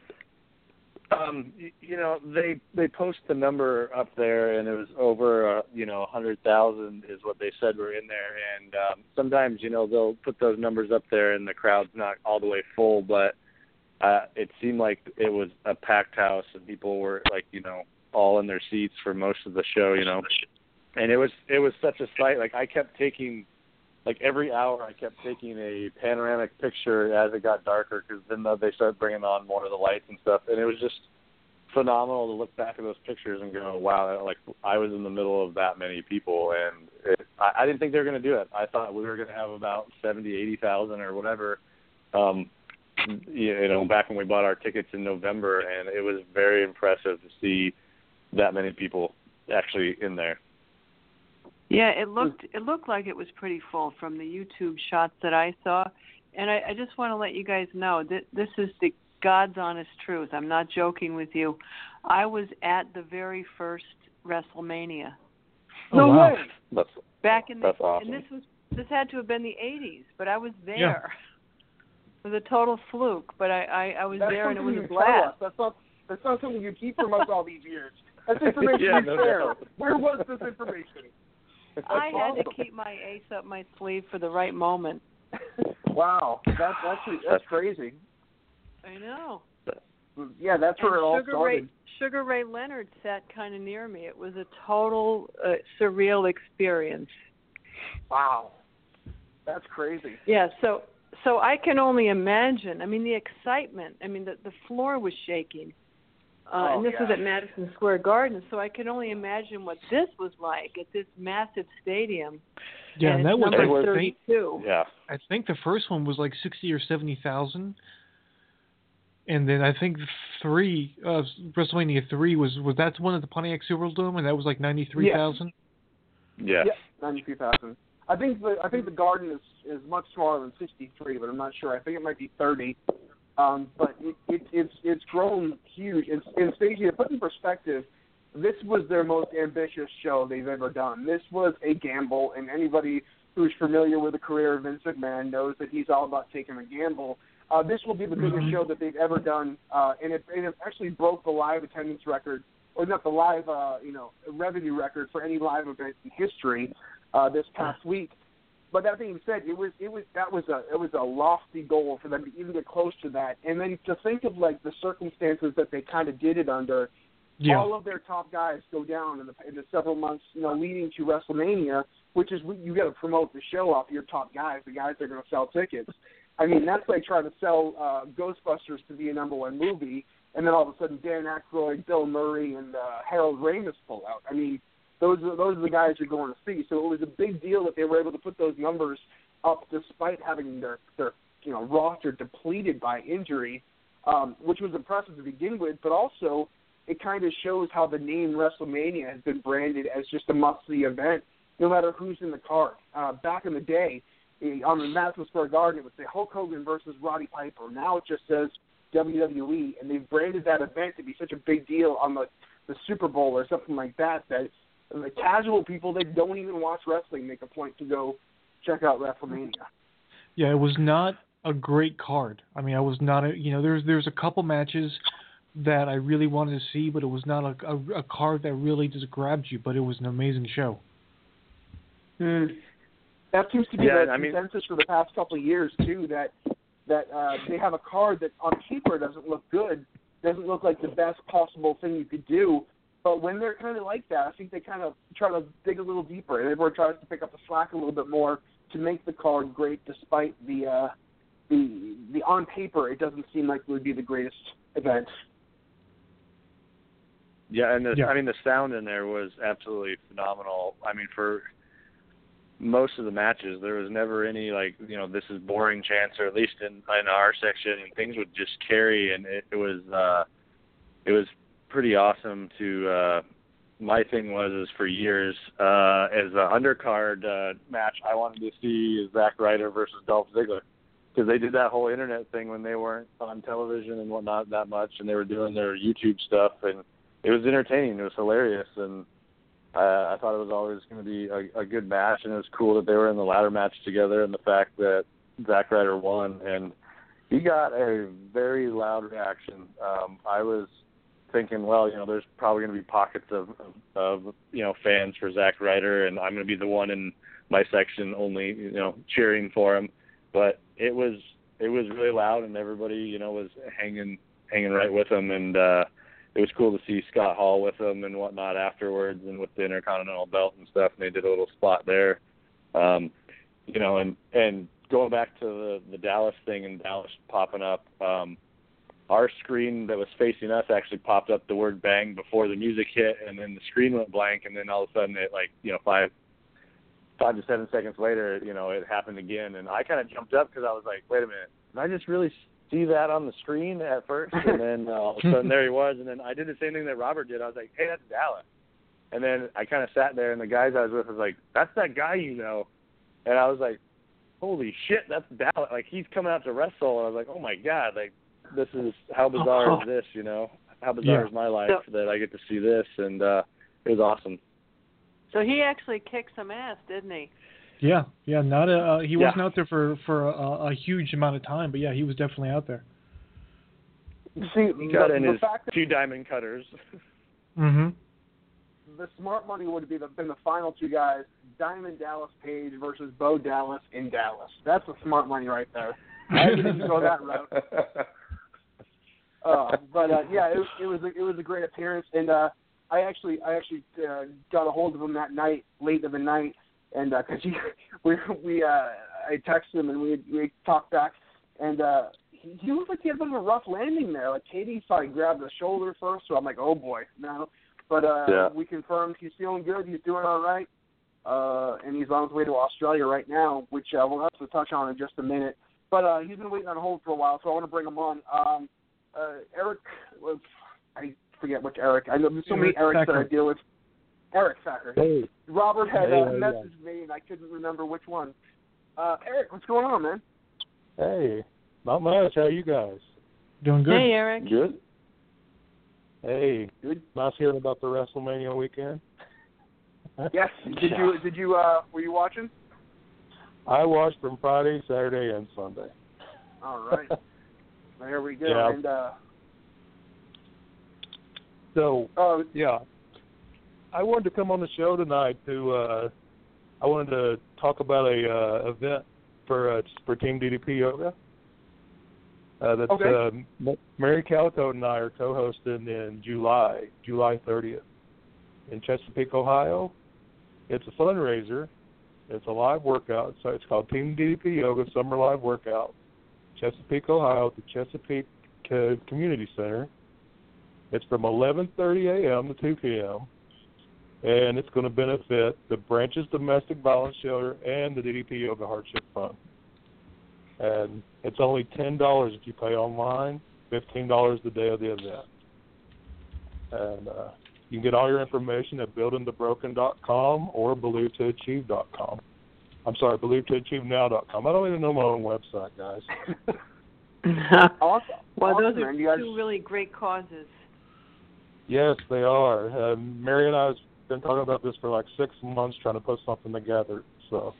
Um, you know, they they post the number up there, and it was over, uh, you know, a hundred thousand is what they said were in there. And um, sometimes, you know, they'll put those numbers up there, and the crowd's not all the way full, but uh, it seemed like it was a packed house, and people were like, you know, all in their seats for most of the show, you know. And it was it was such a sight. Like I kept taking like every hour I kept taking a panoramic picture as it got darker because then they started bringing on more of the lights and stuff, and it was just phenomenal to look back at those pictures and go, wow, like I was in the middle of that many people, and it, I, I didn't think they were going to do it. I thought we were going to have about seventy, eighty thousand or whatever. Um, you know, back when we bought our tickets in November, and it was very impressive to see that many people actually in there. Yeah, it looked it looked like it was pretty full from the YouTube shots that I saw, and I, I just want to let you guys know that this is the God's honest truth. I'm not joking with you. I was at the very first WrestleMania oh, No Oh, wow. way. That's back in the That's awesome. and this was this had to have been the 80s, but I was there. Yeah. It was a total fluke, but I I, I was That's there and it was a you tell us. blast. That's not that's not something you keep from us all these years. That's *laughs* information Yeah, we no share. doubt. Where was this information? That's I had to keep my ace up my sleeve for the right moment. *laughs* Wow, that's that's that's crazy. I know. Yeah, that's where it all and Sugar Ray, started. Sugar Ray Leonard sat kind of near me. It was a total uh, surreal experience. Wow, that's crazy. Yeah, so so I can only imagine. I mean, the excitement. I mean, the the floor was shaking. Uh, Oh, and this was at Madison Square Garden, so I can only imagine what this was like at this massive stadium. Yeah, and, and that was number I think, 32. yeah. I think the first one was like sixty or seventy thousand, and then I think three uh, WrestleMania three was was that the one at the Pontiac Silverdome, and that was like ninety three thousand. Yeah. Yeah, ninety-two thousand. I think the I think the garden is is much smaller than sixty-three, but I'm not sure. I think it might be thirty. Um, but it, it, it's it's grown huge. It's, and Stacey, to put in perspective, this was their most ambitious show they've ever done. This was a gamble, and anybody who's familiar with the career of Vince McMahon knows that he's all about taking a gamble. Uh, this will be the biggest Mhm. show that they've ever done, uh, and it and it actually broke the live attendance record, or not the live, uh, you know, revenue record for any live event in history uh, this past week. But that being said, it was it was that was a it was a lofty goal for them to even get close to that, and then to think of like the circumstances that they kind of did it under, Yeah. all of their top guys go down in the, in the several months, you know, leading to WrestleMania, which is you got to promote the show off your top guys, the guys that are going to sell tickets. I mean, that's like trying to sell uh, Ghostbusters to be a number one movie, and then all of a sudden Dan Aykroyd, Bill Murray, and uh, Harold Ramis pull out. I mean, those are those are the guys you're going to see. So it was a big deal that they were able to put those numbers up despite having their their you know roster depleted by injury, um, which was impressive to begin with. But also, it kind of shows how the name WrestleMania has been branded as just a must-see event, no matter who's in the card. Uh, back in the day, eh, on the Madison Square Garden, it would say Hulk Hogan versus Roddy Piper. Now it just says WWE, and they've branded that event to be such a big deal on the the Super Bowl or something like that that the casual people that don't even watch wrestling make a point to go check out WrestleMania. Yeah, it was not a great card. I mean, I was not a you know there's there's a couple matches that I really wanted to see, but it was not a a, a card that really just grabbed you. But it was an amazing show. Hmm. That seems to be Yeah, the I mean- consensus for the past couple of years too. That that uh, they have a card that on paper doesn't look good, doesn't look like the best possible thing you could do. But when they're kind of like that, I think they kind of try to dig a little deeper, and everyone tries to pick up the slack a little bit more to make the card great, despite the uh, the the on paper it doesn't seem like it would be the greatest event. Yeah, and the, Yeah. I mean the sound in there was absolutely phenomenal. I mean for most of the matches there was never any like you know this is boring chance or at least in in our section and things would just carry and it, it was uh it was pretty awesome to uh my thing was is for years uh as a undercard uh match I wanted to see Zack Ryder versus Dolph Ziggler because they did that whole internet thing when they weren't on television and whatnot that much and they were doing their YouTube stuff and it was entertaining. It was hilarious, and uh, I thought it was always going to be a, a good match. And it was cool that they were in the ladder match together, and the fact that Zack Ryder won, and he got a very loud reaction. Um, I was thinking, well, you know, there's probably going to be pockets of, of, of you know fans for Zack Ryder, and I'm going to be the one in my section only, you know, cheering for him. But it was it was really loud, and everybody, you know, was hanging hanging right with him, and uh, it was cool to see Scott Hall with them and whatnot afterwards, and with the Intercontinental Belt and stuff. And they did a little spot there, um, you know. And and going back to the the Dallas thing and Dallas popping up, um, our screen that was facing us actually popped up the word "bang" before the music hit, and then the screen went blank, and then all of a sudden it like you know five five to seven seconds later, you know, it happened again, and I kind of jumped up because I was like, wait a minute, did I just really see that on the screen at first? And *laughs* then uh, all of a sudden there he was, and then I did the same thing that Robert did. I was like, hey, that's Dallas. And then I kind of sat there, and the guys I was with was like, that's that guy you know. And I was like, holy shit, that's Dallas. Like he's coming out to wrestle, and I was like, oh my god, like this is how bizarre is *laughs* this, you know? How bizarre Yeah. is my life that I get to see this, and uh it was awesome. So he actually kicked some ass, didn't he? Yeah, yeah. Not a uh, he Yeah. wasn't out there for for a, a huge amount of time, but yeah, he was definitely out there. See, He got the, in the his fact two diamond cutters. *laughs* Mm-hmm. the smart money would have been the, been the final two guys, Diamond Dallas Page versus Bo Dallas in Dallas. That's the smart money right there. I didn't go that route. *laughs* Uh, but uh, yeah, it, was- it was a, it was a great appearance, and uh, I actually I actually uh, got a hold of him that night, late in the night, and because he *laughs* we we uh, I texted him and we we talked back, and uh, he, he looked like he had a bit of a rough landing there. Like Katie thought he grabbed the shoulder first, so I'm like, oh boy, no. But uh, Yeah. we confirmed he's feeling good. He's doing all right, uh, and he's on his way to Australia right now, which uh, we'll have to touch on in just a minute. But uh, he's been waiting on hold for a while, so I want to bring him on. Um, uh, Eric, was, I forget which Eric. I know there's so many Eric Erics that I deal with. Eric Thacker. Hey, Robert had Hey, uh, how you messaged me, and I couldn't remember which one. Uh, Eric, what's going on, man? hey, not much. How you guys? Doing good. Hey, Eric. Good. Hey, Good. nice hearing about the WrestleMania weekend. Yes. *laughs* Did you? Did you? Uh, were you watching? I watched from Friday, Saturday, and Sunday. All right. *laughs* there we go. Yeah. And uh, So uh, yeah, I wanted to come on the show tonight to. uh I wanted to talk about a uh, event for uh, for Team DDP Yoga. uh, that Okay. uh, Mary Calico and I are co-hosting in July, July 30th, in Chesapeake, Ohio. It's a fundraiser. It's a live workout. So it's called Team DDP Yoga Summer Live Workout, Chesapeake, Ohio, at the Chesapeake Community Center. It's from 11:30 a.m. to 2 p.m. and it's going to benefit the Branches Domestic Violence Shelter and the DDP Yoga Hardship Fund. And it's only ten dollars if you pay online, fifteen dollars the day of the event. And uh, you can get all your information at buildingthebroken.com or believetoachieve.com. I'm sorry, believetoachievenow.com. I don't even know my own website, guys. *laughs* awesome. Well, awesome, those are guys, two really great causes. Yes, they are. Uh, Mary and I have been talking about this for like six months, trying to put something together. So,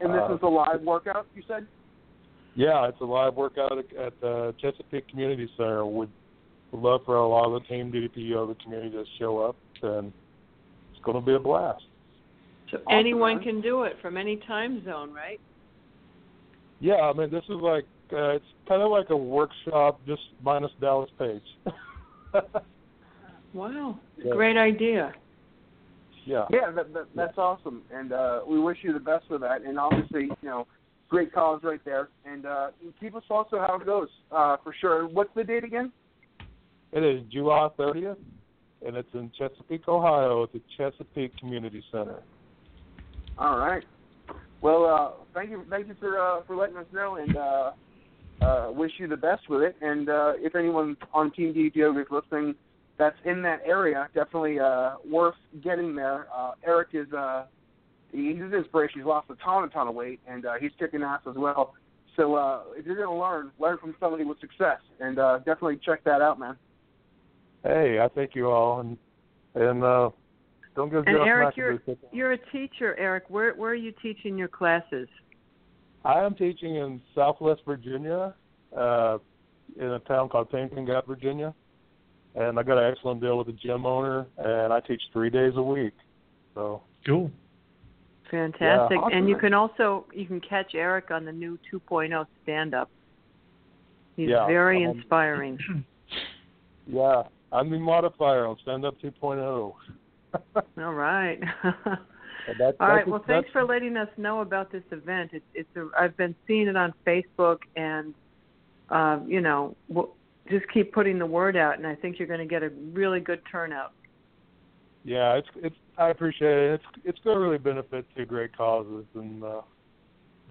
and this uh, is a live workout. You said. yeah, it's a live workout at, at the Chesapeake Community Center. We'd would love for a lot of the Team DDP Yoga community to show up, and it's going to be a blast. So Awesome, anyone man. can do it from any time zone, right? Yeah, I mean, this is like uh, it's kind of like a workshop, just minus Dallas Page. *laughs* Wow, Yeah. great idea. Yeah. Yeah, that, that, that's awesome, and uh, we wish you the best with that. And obviously, you know, great cause right there. And uh, keep us also how it goes uh, for sure. What's the date again? It is July 30th, and it's in Chesapeake, Ohio, at the Chesapeake Community Center. All right. Well, uh, thank you, thank you for uh, for letting us know, and uh, uh, wish you the best with it. And uh, if anyone on Team DDP is listening, that's in that area, definitely uh, worth getting there. Uh, Eric is uh, he's an inspiration. He's lost a ton, a ton of weight, and uh, he's kicking ass as well. So uh, if you're going to learn, learn from somebody with success, and uh, definitely check that out, man. Hey, I thank you all, and and uh, don't give And Eric, you're a you're a teacher, Eric. Where where are you teaching your classes? I am teaching in Southwest Virginia, uh, in a town called Pennington Gap, Virginia, and I got an excellent deal with the gym owner, and I teach three days a week. So Cool. Fantastic. awesome, and you can also you can catch Eric on the new 2.0 stand up. He's Yeah, very um, inspiring. *clears throat* yeah, I'm the modifier on Stand Up 2.0. *laughs* All right. *laughs* That, All right. that's- Well, thanks for letting us know about this event. It's it's a, I've been seeing it on Facebook, and um, you know, we'll just keep putting the word out, and I think you're going to get a really good turnout. Yeah, it's it's. I appreciate it. It's it's going to really benefit two great causes, and uh,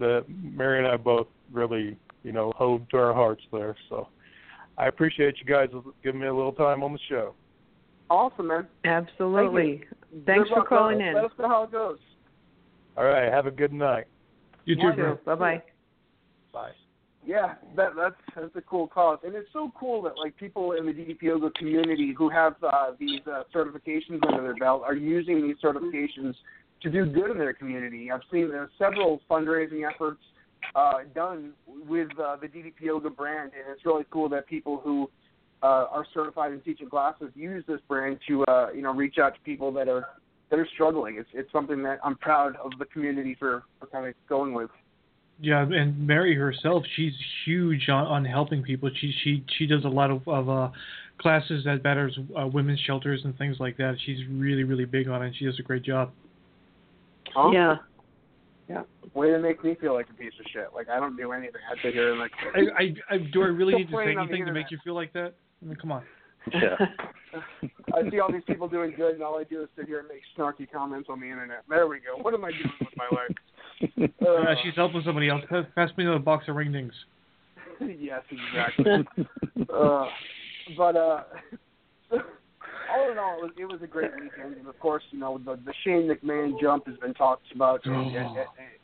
that Mary and I both really, you know, hold to our hearts there. So, I appreciate you guys giving me a little time on the show. Awesome, man. Absolutely. Thanks Good for luck. calling let, in. Let us know how it goes. All right, have a good night. You You too, too. bro. Bye bye. Bye. Yeah, that that's that's a cool cause, and it's so cool that like people in the DDP yoga community who have uh, these uh, certifications under their belt are using these certifications to do good in their community. I've seen uh, several fundraising efforts uh, done with uh, the DDP yoga brand, and it's really cool that people who uh, are certified in teaching classes use this brand to uh, you know reach out to people that are that are struggling. It's it's something that I'm proud of the community for, for kind of going with. Yeah, and Mary herself, she's huge on, on helping people. She she she does a lot of, of uh, classes at betters uh, women's shelters and things like that. She's really really big on it. And She does a great job. Huh? Yeah. Way to make me feel like a piece of shit. Like I don't do anything. I sit here and like. I, I, I do I really *laughs* need to say playing on the anything to make you feel like that? I mean, come on. Yeah. *laughs* I see all these people doing good, and all I do is sit here and make snarky comments on the internet. There we go. What am I doing with my life? *laughs* Uh, Uh, she's helping somebody else. Pass, pass me another box of ring dings. *laughs* yes, exactly. uh, but uh, all in all, it was, it was a great weekend, and of course, you know, the, the Shane McMahon jump has been talked about in,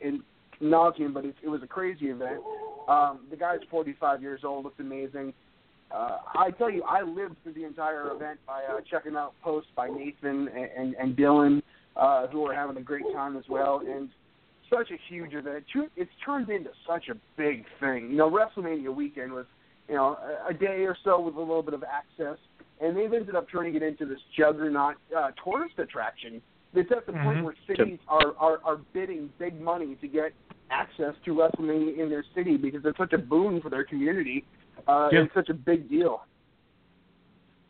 in, in nauseum, but it, it was a crazy event. Um, the guy's 45 years old, looked amazing. Uh, I tell you, I lived through the entire event by uh, checking out posts by Nathan and, and, and Dylan, uh, who were having a great time as well. And such a huge event. It's turned into such a big thing. You know, WrestleMania weekend was, you know, a, a day or so with a little bit of access, and they've ended up turning it into this juggernaut uh, tourist attraction. It's at the point Mhm. where cities are, are are bidding big money to get access to WrestleMania in their city because it's such a boon for their community. Uh, Yeah. It's such a big deal.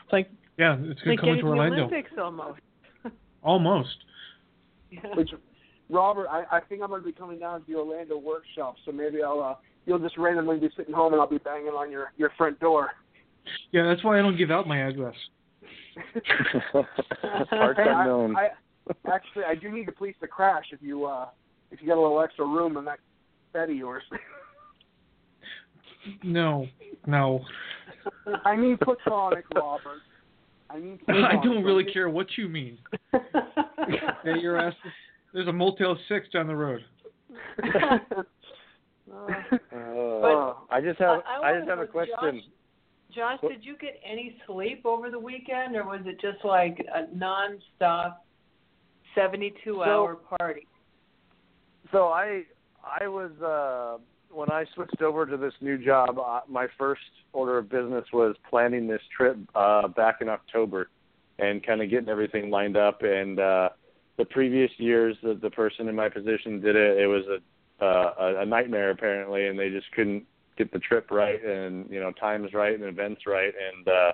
It's like Yeah, it's Like gonna come getting to the Orlando. Olympics almost. *laughs* Almost. Yeah. Which, Robert, I, I think I'm going to be coming down to the Orlando workshop, so maybe I'll uh, you'll just randomly be sitting home and I'll be banging on your your front door. Yeah, that's why I don't give out my address. *laughs* Parts Hey, I- unknown. I, actually, I do need to police the crash if you uh if you got a little extra room in that bed of yours. No, no. I mean platonic, Robert. I mean *laughs* I don't really care what you mean. Yeah, your ass. There's a Motel Six down the road. Uh, I just have I- I I, just have a question. Josh, did you get any sleep over the weekend, or was it just like a non-stop, seventy-two-hour party? So I I was uh when I switched over to this new job, uh, my first order of business was planning this trip uh back in October and kind of getting everything lined up. And uh the previous years that the person in my position did it it was a uh a, nightmare apparently and they just couldn't get the trip right and you know times right and events right. And uh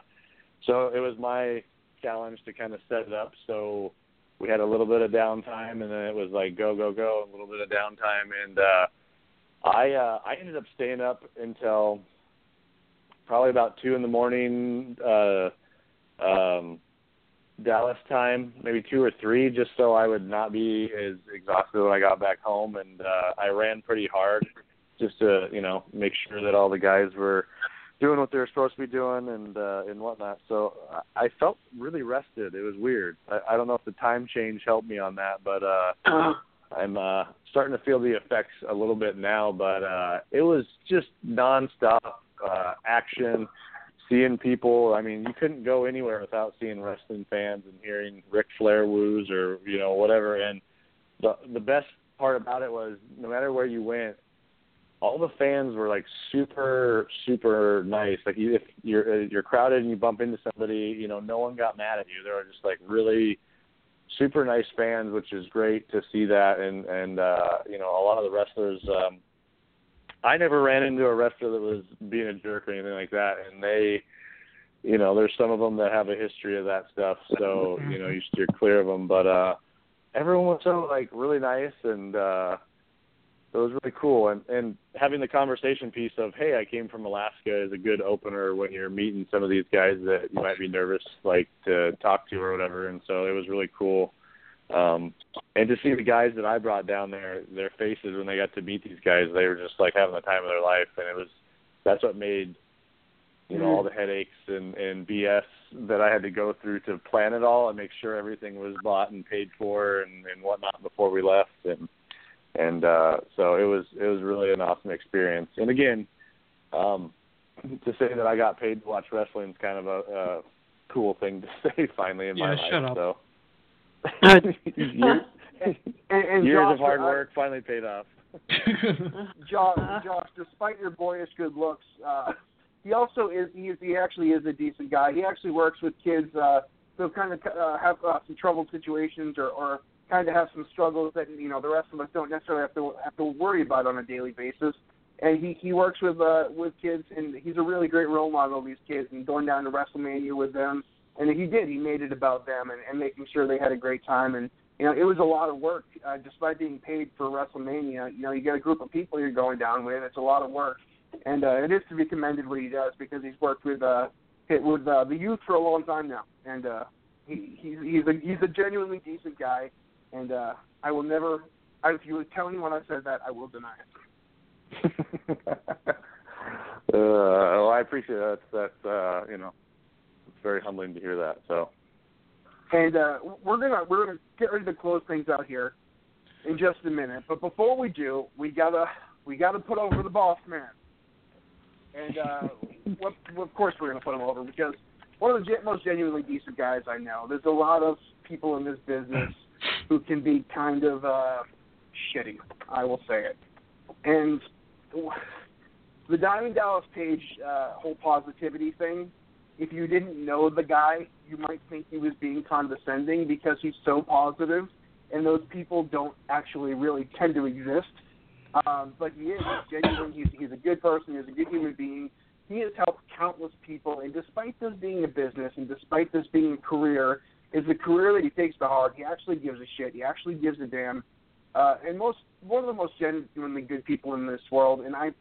so it was my challenge to kind of set it up. So we had a little bit of downtime and then it was like go go go a little bit of downtime. And uh i uh i ended up staying up until probably about two in the morning uh um dallas time maybe two or three just so i would not be as exhausted when i got back home. And uh i ran pretty hard just to you know make sure that all the guys were doing what they were supposed to be doing and uh and whatnot. So i felt really rested. It was weird. I, I don't know if the time change helped me on that but uh i'm uh starting to feel the effects a little bit now but uh it was just nonstop uh action seeing people. I mean you couldn't go anywhere without seeing wrestling fans and hearing Ric Flair woos or you know whatever. And the the best part about it was no matter where you went all the fans were like super super nice. Like if you're uh, you're crowded and you bump into somebody you know no one got mad at you. They were just like really super nice fans which is great to see that. And and uh you know a lot of the wrestlers um I never ran into a wrestler that was being a jerk or anything like that. And they you know there's some of them that have a history of that stuff. So you know you steer clear of them. But uh everyone was so like really nice and uh it was really cool. And and having the conversation piece of hey i came from alaska is a good opener when you're meeting some of these guys that you might be nervous like to talk to or whatever. And so it was really cool um and to see the guys that i brought down there their faces when they got to meet these guys they were just like having the time of their life. And it was that's what made you know all the headaches and and bs that i had to go through to plan it all and make sure everything was bought and paid for and and whatnot before we left. And and uh so it was it was really an awesome experience and again um to say that i got paid to watch wrestling is kind of a, a cool thing to *laughs* say finally in my Yeah, life up. so *laughs* and, and years Josh, of hard uh, work finally paid off *laughs* Josh, Josh, despite your boyish good looks, uh, he also is he is he actually is a decent guy. He actually works with kids uh, who kind of uh, have uh, some troubled situations or, or kind of have some struggles that you know the rest of us don't necessarily have to have to worry about on a daily basis. And he he works with uh, with kids, and he's a really great role model of these kids, and going down to WrestleMania with them. And he did. He made it about them and, and making sure they had a great time. And you know, it was a lot of work. Uh, despite being paid for WrestleMania, you know, you get a group of people you're going down with. It's a lot of work, and uh, it is to be commended what he does because he's worked with uh, with uh, the youth for a long time now, and uh, he he's he's a he's a genuinely decent guy, and uh, I will never. I, if you would tell anyone I said that, I will deny it. *laughs* uh, well, I appreciate that. That's uh, you know, it's very humbling to hear that. So, And uh, we're gonna we're gonna get ready to close things out here in just a minute. But before we do, we gotta we gotta put over the boss man. And uh, *laughs* what, of course we're gonna put him over because one of the most genuinely decent guys I know. There's a lot of people in this business who can be kind of uh, shitty. I will say it. And the Diamond Dallas Page uh, whole positivity thing if you didn't know the guy, you might think he was being condescending because he's so positive, and those people don't actually really tend to exist. Um, but he is he's genuine. He's he's a good person. He's a good human being. He has helped countless people, and despite this being a business, and despite this being a career, is the career that he takes to heart. He actually gives a shit. He actually gives a damn. Uh, and most one of the most genuinely good people in this world. And I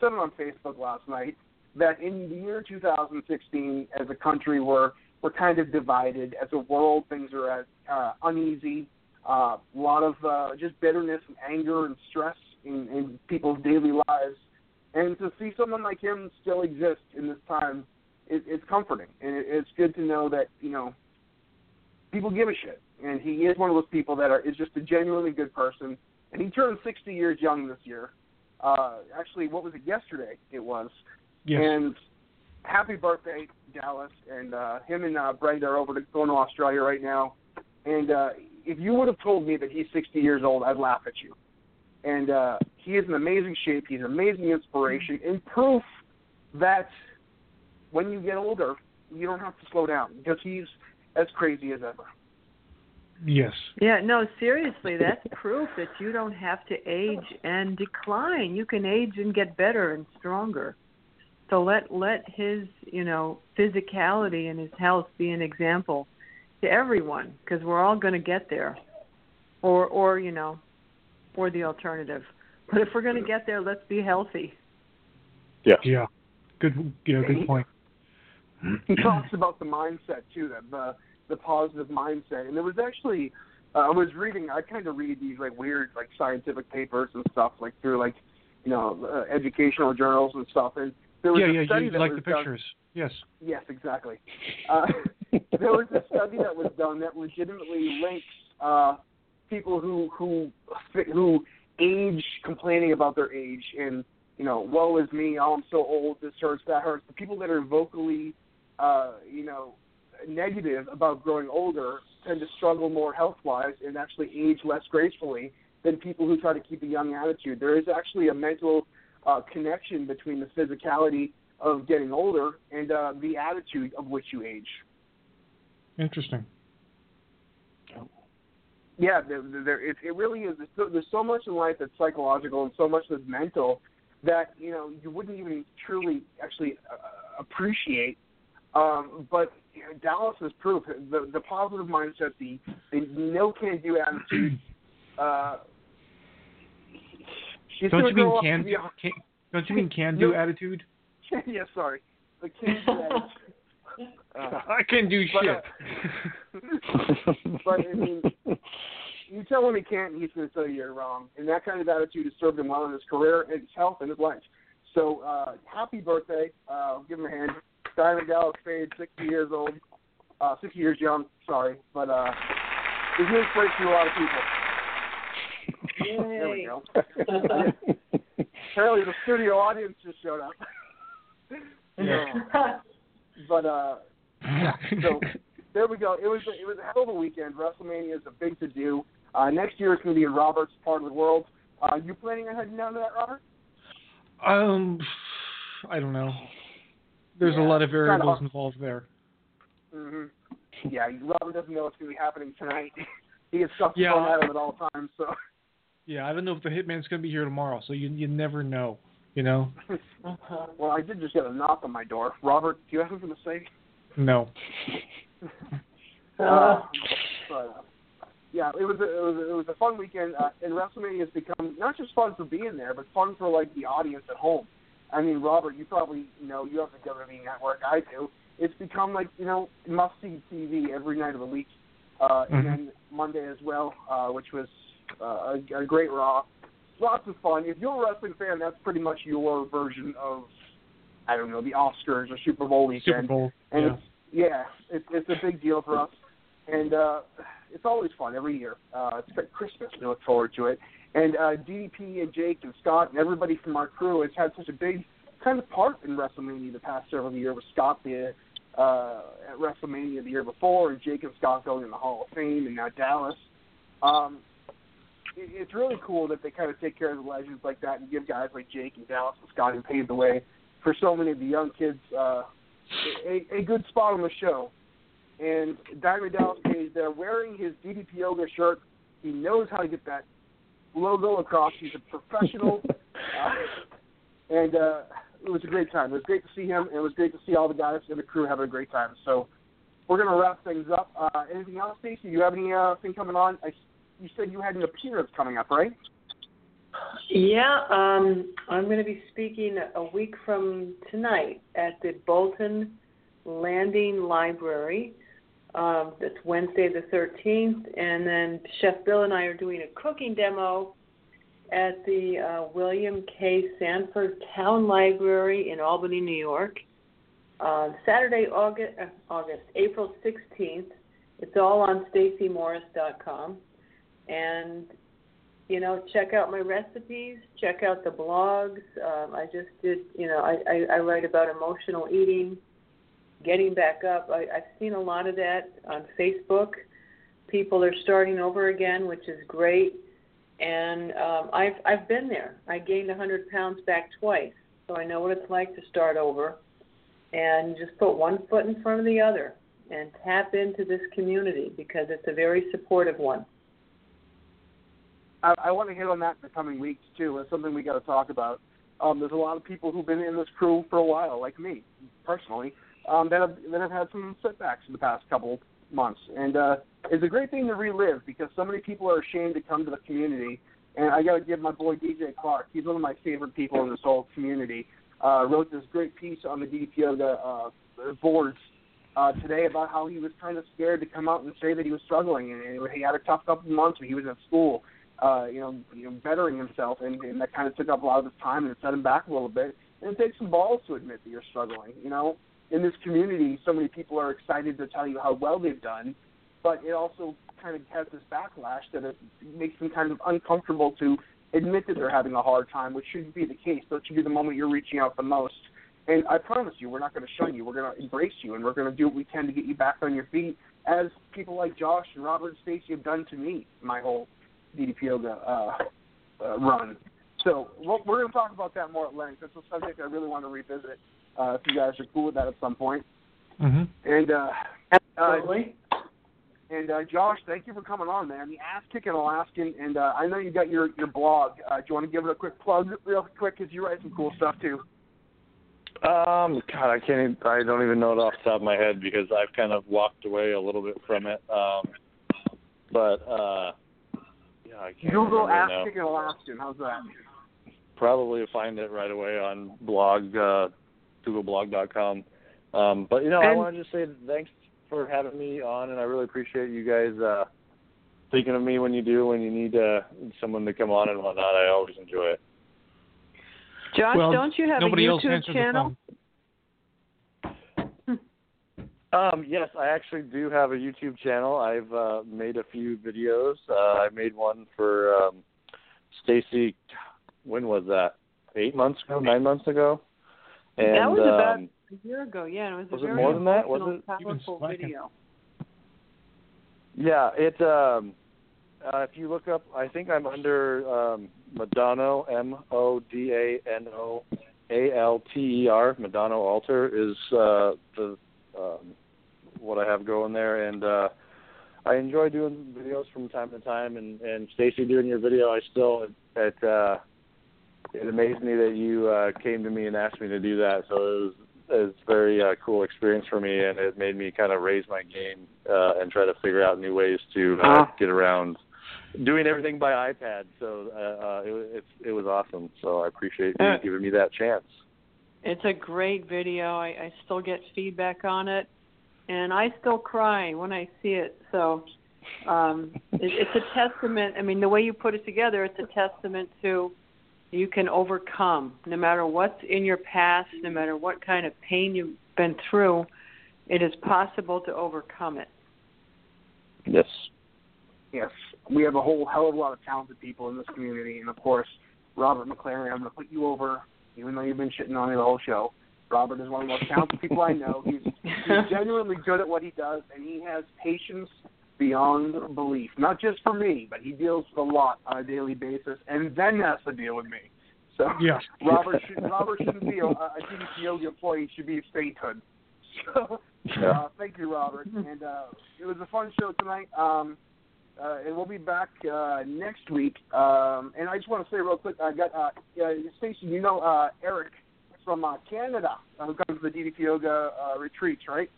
said it on Facebook last night that in the year 2016, as a country, we're we're kind of divided. As a world, things are uh, uneasy. Uh, a lot of uh, just bitterness and anger and stress in, in people's daily lives. And to see someone like him still exist in this time, it, it's comforting, and it, it's good to know that you know people give a shit. And he is one of those people that are is just a genuinely good person. And he turned 60 years young this year. Uh, actually, what was it yesterday? It was. Yes. And happy birthday, Dallas. And uh, him and uh, Brenda are over to going to Australia right now. And uh, if you would have told me that he's 60 years old, I'd laugh at you. And uh, he is in amazing shape. He's an amazing inspiration and proof that when you get older, you don't have to slow down because he's as crazy as ever. Yes. Yeah, no, seriously, that's proof that you don't have to age and decline. You can age and get better and stronger. So let let his, you know, physicality and his health be an example to everyone because we're all going to get there. Or or, you know, or the alternative. But if we're going to get there, let's be healthy. Yeah. Yeah. Good. Yeah. Good point. He *clears throat* talks about the mindset too, that the the positive mindset. And there was actually, uh, I was reading. I kind of read these like weird like scientific papers and stuff like through like you know uh, educational journals and stuff. And there was yeah, a yeah. study You that like was the done- pictures? Yes. Yes, exactly. Uh, *laughs* there was a study that was done that legitimately links uh, people who who who age complaining about their age and you know, woe is me, oh I'm so old, this hurts, that hurts. The people that are vocally, uh, you know, negative about growing older tend to struggle more health wise and actually age less gracefully than people who try to keep a young attitude. There is actually a mental uh, connection between the physicality of getting older and uh, the attitude of which you age. Interesting. Yeah, there, there, it, it really is. There's so, there's so much in life that's psychological and so much that's mental that you know you wouldn't even truly actually uh, appreciate. Um, but you know, Dallas is proof. The the positive mindset, the the no can do attitude. Uh, she's Don't you mean can do? a- Can, don't you mean can do *laughs* attitude? *laughs* yeah, sorry. The can do attitude. Uh, *laughs* I can do but, shit. uh, but I mean, you tell him he can't, he's going to tell you you're wrong. And that kind of attitude has served him well in his career, and his health, and his life. So, uh, happy birthday! Uh, give him a hand. Diamond Dallas Page, 60 years old, uh, 60 years young. Sorry, but uh, he's an inspiration to a lot of people. There we go. Apparently, the studio audience just showed up. Yeah. but uh, so there we go. It was a, it was a hell of a weekend. WrestleMania is a big to do. Uh, next year it's going to be in Robert's part of the world. Uh, you planning on heading down to that, Robert? Um, I don't know. There's a lot of variables involved there. hmm Yeah, Robert doesn't know what's going to be happening tonight. *laughs* he gets stuff Yeah. thrown at him at all times. So Yeah, I don't know if the hitman's gonna be here tomorrow, so you you never know. You know? *laughs* well, I did just get a knock on my door. Robert, do you have something to say? No. *laughs* Uh, but, uh, yeah, it was a, it was a, it was a fun weekend, uh, and WrestleMania has become not just fun for being there, but fun for like the audience at home. I mean, Robert, you probably know you have the WWE Network. I do. It's become like you know must see TV every night of the week, uh, and Mhm. then Monday as well, uh, which was uh, a, a great Raw. Lots of fun. If you're a wrestling fan, that's pretty much your version of I don't know the Oscars or Super Bowl weekend. Super Bowl. And yeah. it's yeah, it's it's a big deal for us, and uh, it's always fun every year. Uh, it's like Christmas. We look forward to it. And uh, DDP and Jake and Scott and everybody from our crew has had such a big kind of part in WrestleMania the past several years. With Scott the uh, at WrestleMania the year before, and Jake and Scott going in the Hall of Fame, and now Dallas. Um, it, it's really cool that they kind of take care of the legends like that and give guys like Jake and Dallas and Scott who paved the way for so many of the young kids uh, a, a good spot on the show. And Diamond Dallas Page there wearing his DDP Yoga shirt. He knows how to get that logo across. He's a professional, *laughs* uh, and uh, it was a great time. It was great to see him. and It was great to see all the guys and the crew having a great time. So we're gonna wrap things up. Uh, anything else, Stacy? You have anything uh, thing coming on? I, you said you had an appearance coming up, right? Yeah, um, I'm going to be speaking a week from tonight at the Bolton Landing Library. Um, that's Wednesday the 13th, and then Chef Bill and I are doing a cooking demo at the uh, William K. Sanford Town Library in Albany, New York. Uh, Saturday, August, uh, August, April 16th. It's all on StacyMorris.com, and you know, check out my recipes, check out the blogs. Um, I just did, you know, I, I, I write about emotional eating, getting back up. I, I've seen a lot of that on Facebook. People are starting over again, which is great. And um, I've I've been there. I gained 100 pounds back twice, so I know what it's like to start over. And just put one foot in front of the other, and tap into this community because it's a very supportive one. I, I want to hit on that in the coming weeks too. It's something we got to talk about. Um, there's a lot of people who've been in this crew for a while, like me personally, um, that have that have had some setbacks in the past couple months, and uh, it's a great thing to relive because so many people are ashamed to come to the community. And I got to give my boy DJ Clark. He's one of my favorite people in this whole community. Uh, wrote this great piece on the Yoga uh, boards uh, today about how he was kind of scared to come out and say that he was struggling, and, and he had a tough couple months when he was at school uh, you know, you know, bettering himself, and, and that kind of took up a lot of his time and it set him back a little bit. And it takes some balls to admit that you're struggling. You know, in this community, so many people are excited to tell you how well they've done, but it also kind of has this backlash that it makes them kind of uncomfortable to admit that they're having a hard time, which shouldn't be the case. That should be the moment you're reaching out the most. And I promise you, we're not going to shun you. We're going to embrace you, and we're going to do what we can to get you back on your feet, as people like Josh and Robert and Stacy have done to me my whole DDP Yoga uh, uh, run. So we're going to talk about that more at length. It's a subject I really want to revisit. Uh, if you guys are cool with that at some point. Mm-hmm. And uh, Absolutely. Uh, and uh, Josh, thank you for coming on, man. The ass kicking Alaskan, and uh, I know you got your your blog. Uh, do you want to give it a quick plug, real quick, because you write some cool stuff too. Um, God, I can't. Even, I don't even know it off the top of my head because I've kind of walked away a little bit from it. Um, but uh, yeah, I can't Google remember ass kicking Alaskan. How's that? Probably find it right away on blog, uh, GoogleBlog.com. Um, but you know, I want to just say thanks for having me on, and I really appreciate you guys uh, thinking of me when you do, when you need uh, someone to come on and whatnot. I always enjoy it. Josh, Well, don't you have a YouTube channel? *laughs* Um, yes, I actually do have a YouTube channel. I've uh, made a few videos. Uh, I made one for um, Stacy. When was that? Eight months ago? Nine months ago? And, that was about um, a year ago. Yeah, it was, was a it very more than that? Was emotional, it? powerful video. Yeah, it. Um, uh, if you look up, I think I'm under um, Modano, M O D A N O A L T E R. Modano Alter is uh, the um, what I have going there, and uh, I enjoy doing videos from time to time. And and Stacy, doing your video, I still it uh, it amazed me that you uh, came to me and asked me to do that. So it was it's a very uh, cool experience for me, and it made me kind of raise my game uh, and try to figure out new ways to uh, Uh-huh. get around doing everything by iPad. So uh, uh, it, it's it was awesome. So I appreciate you Uh, giving me that chance. It's a great video. I, I still get feedback on it, and I still cry when I see it. So um, it, it's a testament. I mean, the way you put it together, it's a testament to you can overcome no matter what's in your past, no matter what kind of pain you've been through. It is possible to overcome it. Yes. Yes, we have a whole hell of a lot of talented people in this community, and of course, Robert McLaren. I'm going to put you over, even though you've been shitting on me the whole show. Robert is one of the most talented people I know. He's, he's *laughs* genuinely good at what he does, and he has patience beyond belief. Not just for me, but he deals with a lot on a daily basis, and then has to deal with me. So *laughs* Yeah. *laughs* Robert should Robert shouldn't be a, a DDP Yoga employee. He should be a statehood. *laughs* So uh, thank you, Robert. And uh, it was a fun show tonight. Um, uh, and we'll be back uh, next week. Um, and I just want to say real quick, I got uh, uh, Stacy. You know uh, Eric from uh, Canada uh, who comes to the DDP Yoga uh, retreats, right?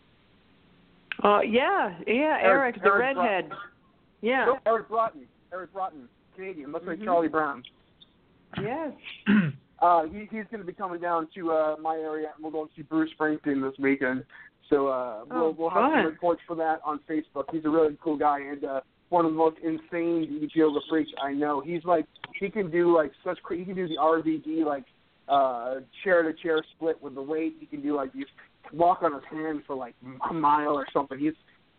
Uh, yeah, yeah, Eric, the Eric Broughton. redhead. Yeah. No, Eric Broughton. Eric Broughton, Canadian. Looks like Mhm. Charlie Brown. Yes. *clears throat* Uh, he, he's going to be coming down to uh, my area, and we're going to see Bruce Springsteen this weekend. So uh, we'll, Oh, we'll have some reports for that on Facebook. He's a really cool guy and uh, one of the most insane yoga freaks I know. He's like he can do like such cra- he can do the RVD like uh, chair to chair split with the weight. He can do like you walk on his hand for like a mile or something. He's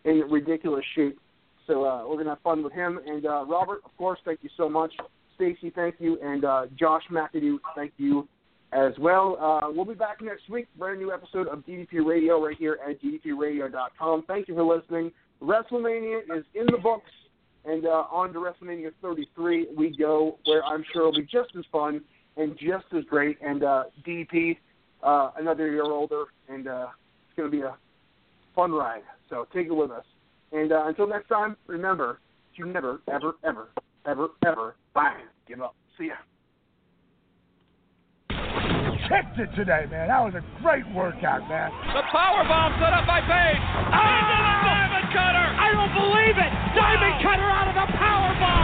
in ridiculous shape. So uh, we're gonna have fun with him. And uh, Robert, of course, thank you so much. Stacy, thank you, and uh, Josh McAdoo, thank you as well. Uh, we'll be back next week. Brand new episode of DDP Radio right here at DDPRadio.com. Thank you for listening. WrestleMania is in the books, and uh, on to WrestleMania 33 we go, where I'm sure it'll be just as fun and just as great. And uh, DDP, uh, another year older, and uh, it's going to be a fun ride. So take it with us. And uh, until next time, remember, you never, ever, ever, ever, ever, bang, give up. See ya. Kicked it today, man. That was a great workout, man. The power bomb set up by Page. Into the diamond cutter. I don't believe it. Diamond cutter out of the power bomb.